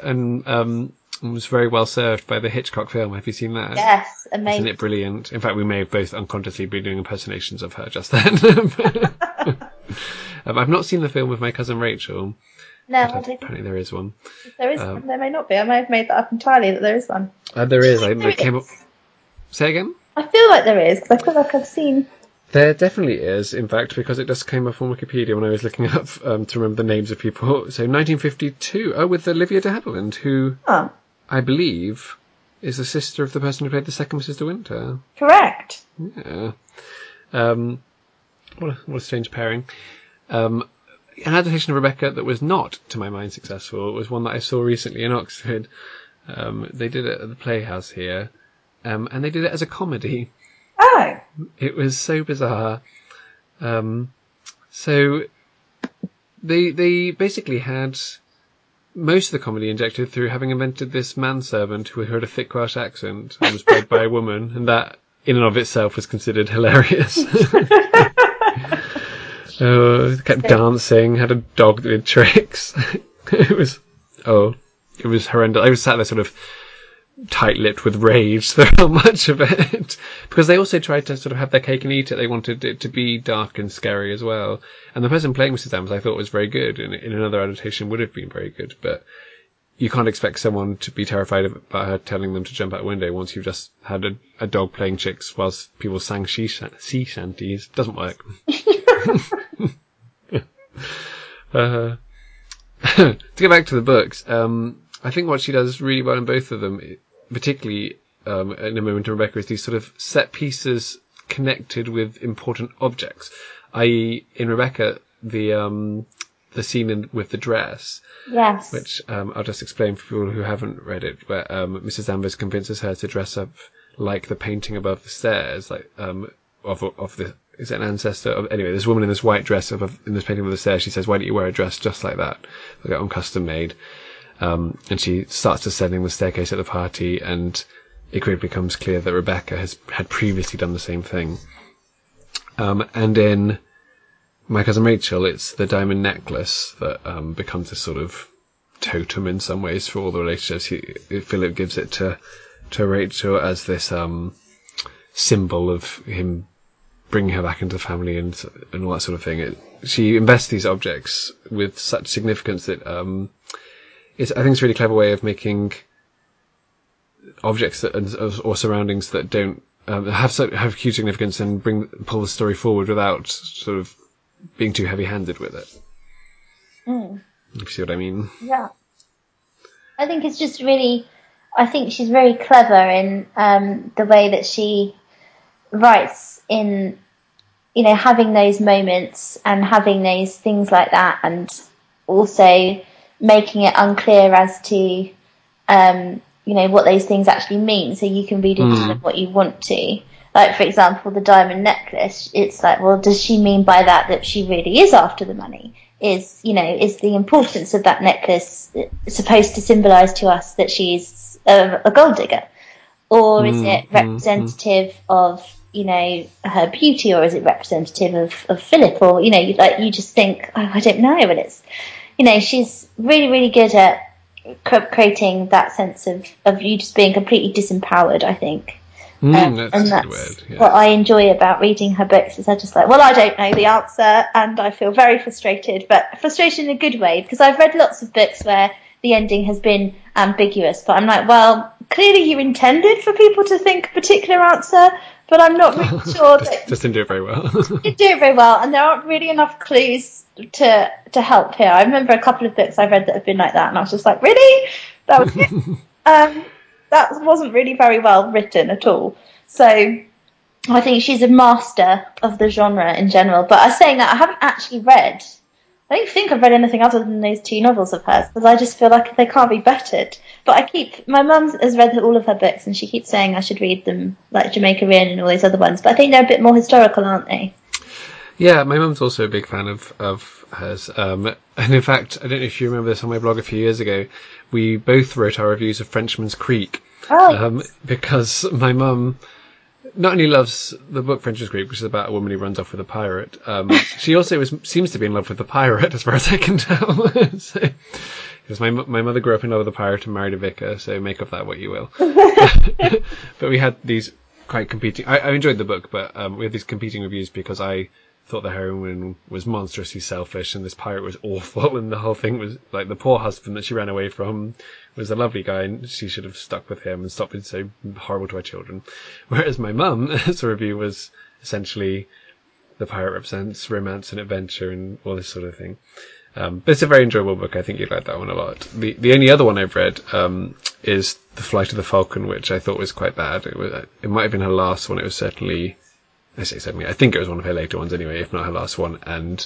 <laughs> and um, was very well served by the Hitchcock film. Have you seen that? yes, amazing. Isn't it brilliant? In fact, we may have both unconsciously been doing impersonations of her just then. <laughs> um, I've not seen the film with my cousin Rachel. No, I don't think apparently there is one. there is. um, there may not be. I may have made that up entirely that there is one. Uh, there is. I, There came up. Say again. I feel like there is because I feel like I've seen. There definitely is, in fact, because it just came up on Wikipedia when I was looking <laughs> up um, to remember the names of people. So 1952, oh, with Olivia de Havilland, who Oh, I believe is the sister of the person who played the second Mrs. De Winter. correct. Yeah. Um, what a, what a strange pairing. Um, an adaptation of Rebecca that was not, to my mind, successful was one that I saw recently in Oxford. Um, they did it at the Playhouse here, um, and they did it as a comedy. Oh, It was so bizarre. Um, so they they basically had most of the comedy injected through having invented this manservant who had a thick Welsh accent and was played by a woman, and that in and of itself was considered hilarious. <laughs> uh, kept dancing, had a dog that did tricks. <laughs> it was oh, it was horrendous. I was sat there sort of tight-lipped with rage <laughs> throughout much of it because they also tried to sort of have their cake and eat it. They wanted it to be dark and scary as well. And the person playing Mrs. Adams, I thought was very good, and in another adaptation would have been very good. But you can't expect someone to be terrified of- about her telling them to jump out a window once you've just had a, a dog playing chicks whilst people sang she shan- sea shanties. Doesn't work. <laughs> <laughs> uh, to get back to the books, um, I think what she does really well in both of them, particularly um, in a moment in Rebecca, is these sort of set pieces connected with important objects. I.e., in Rebecca, the um, the scene in, with the dress, yes. which um, I'll just explain for people who haven't read it, where um, Mrs. Danvers convinces her to dress up like the painting above the stairs, like um, of of the is it an ancestor? Of, anyway, this woman in this white dress above, in this painting above the stairs. She says, "Why don't you wear a dress just like that, like on custom made?" Um, and she starts descending the staircase at the party, and it quickly becomes clear that Rebecca has had previously done the same thing. Um, and in my cousin Rachel, it's the diamond necklace that um, becomes a sort of totem in some ways for all the relationships. He, Philip gives it to to Rachel as this um, symbol of him bringing her back into the family and and all that sort of thing. It, she invests these objects with such significance that um, it's I think it's a really clever way of making objects that or surroundings that don't um, have so, have huge significance and bring pull the story forward without sort of being too heavy-handed with it. Mm. If you see what I mean. Yeah. I think it's just really, I think she's very clever in um, the way that she writes in, you know, having those moments and having those things like that, and also making it unclear as to, um, you know, what those things actually mean, so you can read into Mm. them what you want to. Like, for example, the diamond necklace, it's like, well, does she mean by that that she really is after the money? Is, you know, is the importance of that necklace supposed to symbolise to us that she's a, a gold digger? Or is Mm, it mm, representative of, you know, her beauty, or is it representative of, of Philip? Or, you know, you, like, you just think, oh, I don't know. And it's, you know, she's really, really good at creating that sense of, of you just being completely disempowered, I think. Mm, Um, that's and that's word. Yeah. what I enjoy about reading her books is I just like, well, I don't know the answer, and I feel very frustrated, but frustration in a good way because I've read lots of books where the ending has been ambiguous, but I'm like, well, clearly you intended for people to think a particular answer, but I'm not really <laughs> sure that just didn't do it very well. you <laughs> do it very well, and there aren't really enough clues to to help here. I remember a couple of books I've read that have been like that, and I was just like, really, that was it. <laughs> um, that wasn't really very well written at all. So I think she's a master of the genre in general. But I was saying that I haven't actually read. I don't think I've read anything other than those two novels of hers because I just feel like they can't be bettered. But I keep my mum has read all of her books and she keeps saying I should read them like Jamaica Inn and all those other ones. But I think they're a bit more historical, aren't they? yeah, my mum's also a big fan of of hers. Um, and in fact, I don't know if you remember this on my blog a few years ago. We both wrote our reviews of Frenchman's Creek Oh, um, because my mum not only loves the book Frenchman's Creek, which is about a woman who runs off with a pirate, um, <laughs> she also is, seems to be in love with the pirate, as far as I can tell. <laughs> so, because my my mother grew up in love with a pirate and married a vicar, so make of that what you will. <laughs> <laughs> but we had these quite competing. I, I enjoyed the book, but um, we had these competing reviews because I thought the heroine was monstrously selfish and this pirate was awful, and the whole thing was like the poor husband that she ran away from was a lovely guy, and she should have stuck with him and stopped being so horrible to her children. <laughs> Whereas my mum, as review, was essentially the pirate represents romance and adventure and all this sort of thing. Um, but it's a very enjoyable book. I think you'd like that one a lot. The the only other one I've read um, is The Flight of the Falcon, which I thought was quite bad. It was it might have been her last one. It was certainly I say certainly. I think it was one of her later ones anyway, if not her last one. And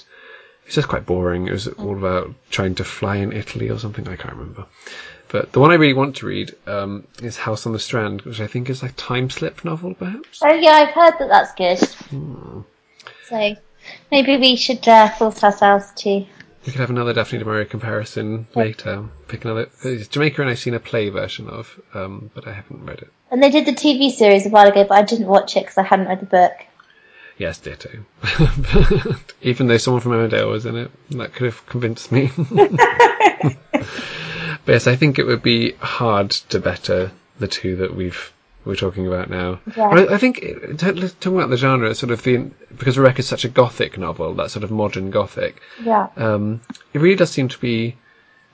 it's just quite boring. It was all about trying to fly in Italy or something. I can't remember. But the one I really want to read um, is House on the Strand, which I think is a time slip novel, perhaps. Oh yeah, I've heard that that's good. Hmm. So maybe we should uh, force ourselves to we could have another Daphne du Maurier comparison later. Pick another. Jamaica Inn I've seen a play version of, um, but I haven't read it. And they did the TV series a while ago, but I didn't watch it because I hadn't read the book. Yes, ditto. <laughs> Even though someone from Emmerdale was in it, that could have convinced me. <laughs> but yes, I think it would be hard to better the two that we've we're talking about now. Yeah. I, I, think talking about the genre, sort of the because Rebecca's such a gothic novel, that sort of modern gothic. Yeah. Um, it really does seem to be.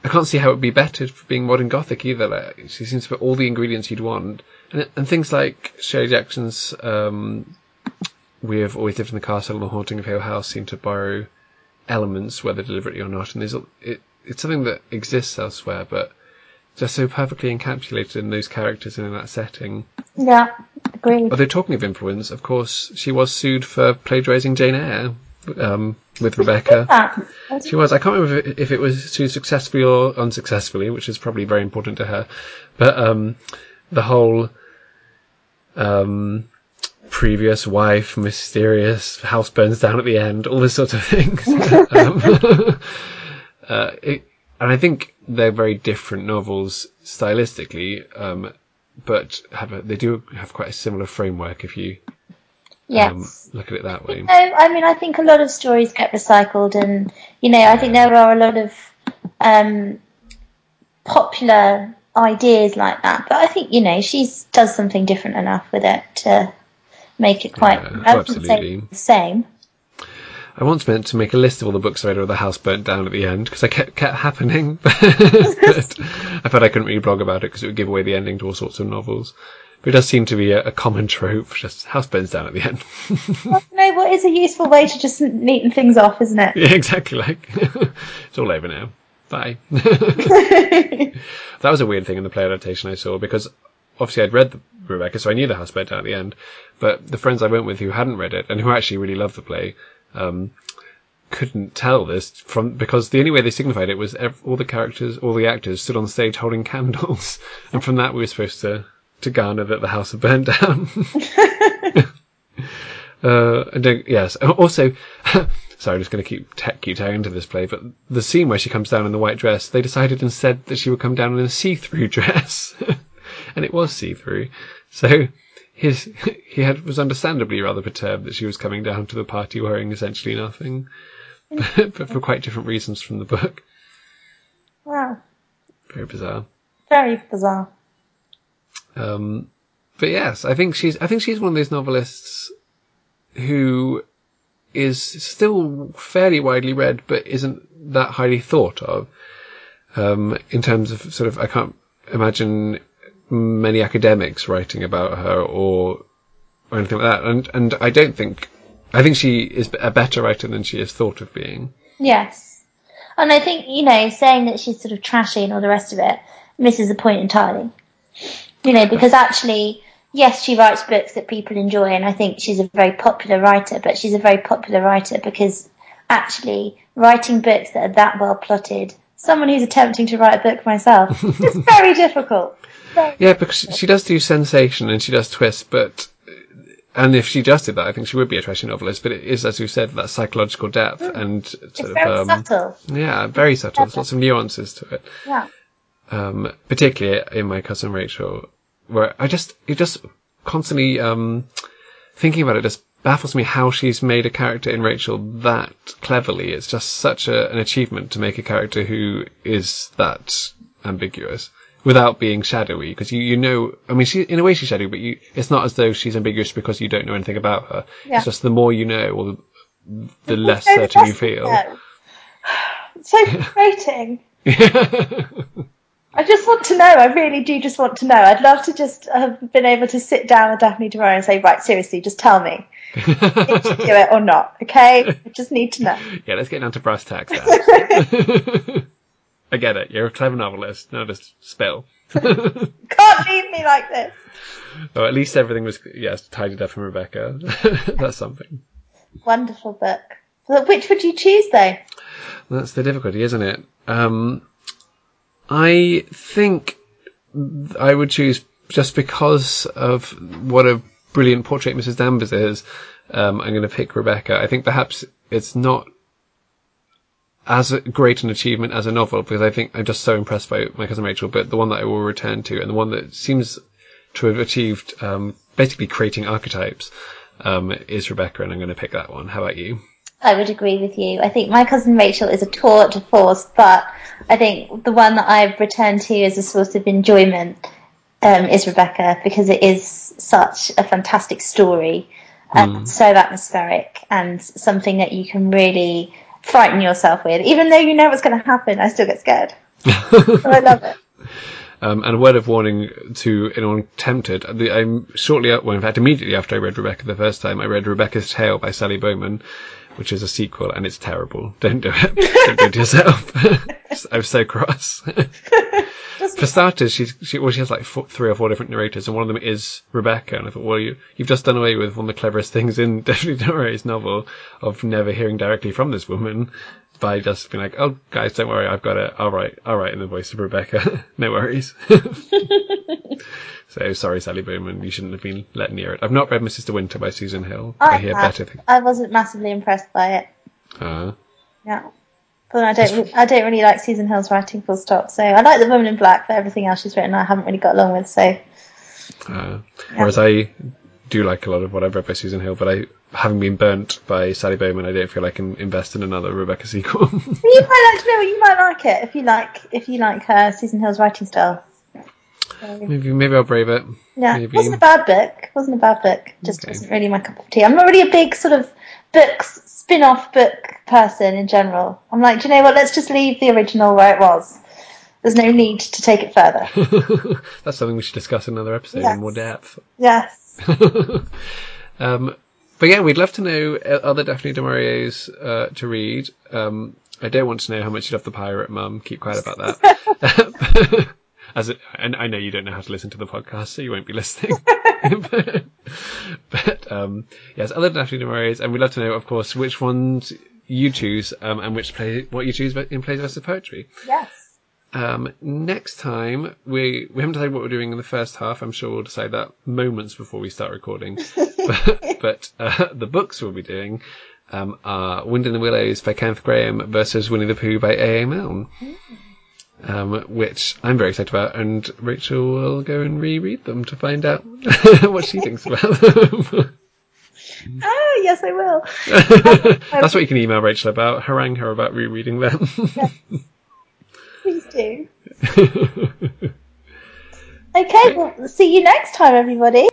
I can't see how it would be better for being modern gothic either. Like, she seems to put all the ingredients you'd want, and, and things like Shirley Jackson's um, "We Have Always Lived in the Castle" and "The Haunting of Hill House" seem to borrow elements, whether deliberately or not. And there's it, it's something that exists elsewhere, but just so perfectly encapsulated in those characters and in that setting. Yeah, agreed. Although talking of influence, of course, she was sued for plagiarising Jane Eyre um, with Rebecca. she was. I can't remember if it was sued successfully or unsuccessfully, which is probably very important to her. But um, the whole um, previous wife, mysterious, house burns down at the end, all this sort of things. <laughs> Um, <laughs> uh, it, and I think they're very different novels stylistically, um, but have a, they do have quite a similar framework if you yes. Um, look at it that way. No, I mean, I think a lot of stories get recycled, and you know, I think there are a lot of um, popular ideas like that. But I think you know, she does something different enough with it to make it quite yeah, absolutely the same. I once meant to make a list of all the books I read where the house burnt down at the end because I kept kept happening, <laughs> but I felt I couldn't really blog about it because it would give away the ending to all sorts of novels. But it does seem to be a, a common trope. Just house burns down at the end. <laughs> well, no, what is a useful way to just neaten things off, isn't it? Yeah, exactly. Like <laughs> it's all over now. Bye. that was a weird thing in the play adaptation I saw because obviously I'd read the Rebecca, so I knew the house burnt down at the end. But the friends I went with who hadn't read it and who actually really loved the play um, couldn't tell this from because the only way they signified it was every, all the characters, all the actors stood on stage holding <laughs> candles, and from that we were supposed to to garner that the house had burned down. <laughs> uh, and yes, also. <laughs> sorry, I'm just going to keep te- keep tearing into this play, but the scene where she comes down in the white dress, they decided instead that she would come down in a see-through dress, and it was see-through. So his <laughs> he had was understandably rather perturbed that she was coming down to the party wearing essentially nothing, but, <laughs> but for quite different reasons from the book. Wow. Very bizarre. Very bizarre. Um, but yes, I think she's I think she's one of those novelists who is still fairly widely read, but isn't that highly thought of. Um, in terms of sort of, I can't imagine many academics writing about her or or anything like that. And and I don't think I think she is a better writer than she is thought of being. Yes, and I think you know saying that she's sort of trashy and all the rest of it misses the point entirely. You know, because actually, yes, she writes books that people enjoy, and I think she's a very popular writer. But she's a very popular writer because actually writing books that are that well plotted. Someone who's attempting to write a book myself, it's <laughs> very difficult. Yeah, because she does do sensation and she does twist, but and if she just did that, I think she would be a trashy novelist. But it is, as you said, that psychological depth mm. and sort it's of very um, subtle. Yeah, very subtle. There's lots of nuances to it. Yeah. Um, particularly in my cousin Rachel, where I just it just constantly um, thinking about it just baffles me how she's made a character in Rachel that cleverly. It's just such a, an achievement to make a character who is that ambiguous without being shadowy. Because you, you know, I mean, she in a way she's shadowy, but you, it's not as though she's ambiguous because you don't know anything about her. Yeah. It's just the more you know, or the, the less So certain you feel. It's so frustrating. <laughs> I just want to know. I really do just want to know. I'd love to just have been able to sit down with Daphne Maurier and say, right, seriously, just tell me. <laughs> Did you do it or not? Okay? I just need to know. yeah, let's get down to brass tacks. <laughs> I get it. You're a clever novelist. No, just spill. <laughs> Can't leave me like this. Oh, at least everything was yes tidied up from Rebecca. <laughs> That's something. Wonderful book. Which would you choose, though? That's the difficulty, isn't it? Um, I think I would choose just because of what a brilliant portrait Mrs. Danvers is. Um, I'm going to pick Rebecca. I think perhaps it's not as great an achievement as a novel because I think I'm just so impressed by my cousin Rachel. But the one that I will return to and the one that seems to have achieved um, basically creating archetypes um, is Rebecca, and I'm going to pick that one. How about you? I would agree with you. I think my cousin Rachel is a tour de force, but I think the one that I've returned to as a source of enjoyment um, is Rebecca because it is such a fantastic story and so atmospheric and something that you can really frighten yourself with. Even though you know what's going to happen, I still get scared. <laughs> so I love it. Um, and a word of warning to anyone tempted. the- I'm shortly, well, in fact, immediately after I read Rebecca the first time, I read Rebecca's Tale by Sally Beauman, which is a sequel, and it's terrible. <laughs> Don't do it. Don't do it to yourself. <laughs> I'm so cross. <laughs> For starters, she's she, well, she has like four, three or four different narrators, and one of them is Rebecca. And I thought, well, you you've just done away with one of the cleverest things in Daphne du Maurier's novel of never hearing directly from this woman by just being like, oh, guys, don't worry, I've got it. All right, all right, in the voice of Rebecca. <laughs> no worries. <laughs> so sorry, Sally Beauman, you shouldn't have been let near it. I've not read Mrs. De Winter by Susan Hill. I, I, hear have. better things. I wasn't massively impressed by it. Uh, Yeah. But I don't, I don't really like Susan Hill's writing full stop. So I like The Woman in Black, but everything else she's written I haven't really got along with. So uh, whereas I do like a lot of what I've read by Susan Hill, but I, having been burnt by Sally Beauman, I don't feel I can invest in another Rebecca sequel. <laughs> you might like to know you might like it if you like if you like uh, Susan Hill's writing style. So, maybe, maybe I'll brave it. yeah, maybe. it wasn't a bad book. wasn't a bad book. Just Okay. wasn't really my cup of tea. I'm not really a big sort of books spin-off book person in general. I'm like, do you know what? Let's just leave the original where it was. There's no need to take it further. <laughs> That's something we should discuss in another episode Yes. in more depth. yes. <laughs> um, but yeah, we'd love to know uh, other Daphne du Maurier's uh, to read. Um, I don't want to know how much you love the pirate, Mum. Keep quiet about that. <laughs> As it, and I know you don't know how to listen to the podcast, so you won't be listening. but <laughs> but um, yes, other Daphne du Maurier's, and we'd love to know, of course, which ones you choose um, and which play what you choose in Plays versus Poetry. Yes. Um, next time we we haven't decided what we're doing in the first half. I'm sure we'll decide that moments before we start recording. <laughs> but but uh, the books we'll be doing um, are Wind in the Willows by Kenneth Grahame versus Winnie the Pooh by A. A. Milne. Um, which I'm very excited about, and Rachel will go and reread them to find out <laughs> what she thinks about them. Oh, <laughs> yes, I will. That's what you can email Rachel about. Harangue her about rereading them. Please do. <laughs> Okay, well, see you next time, everybody.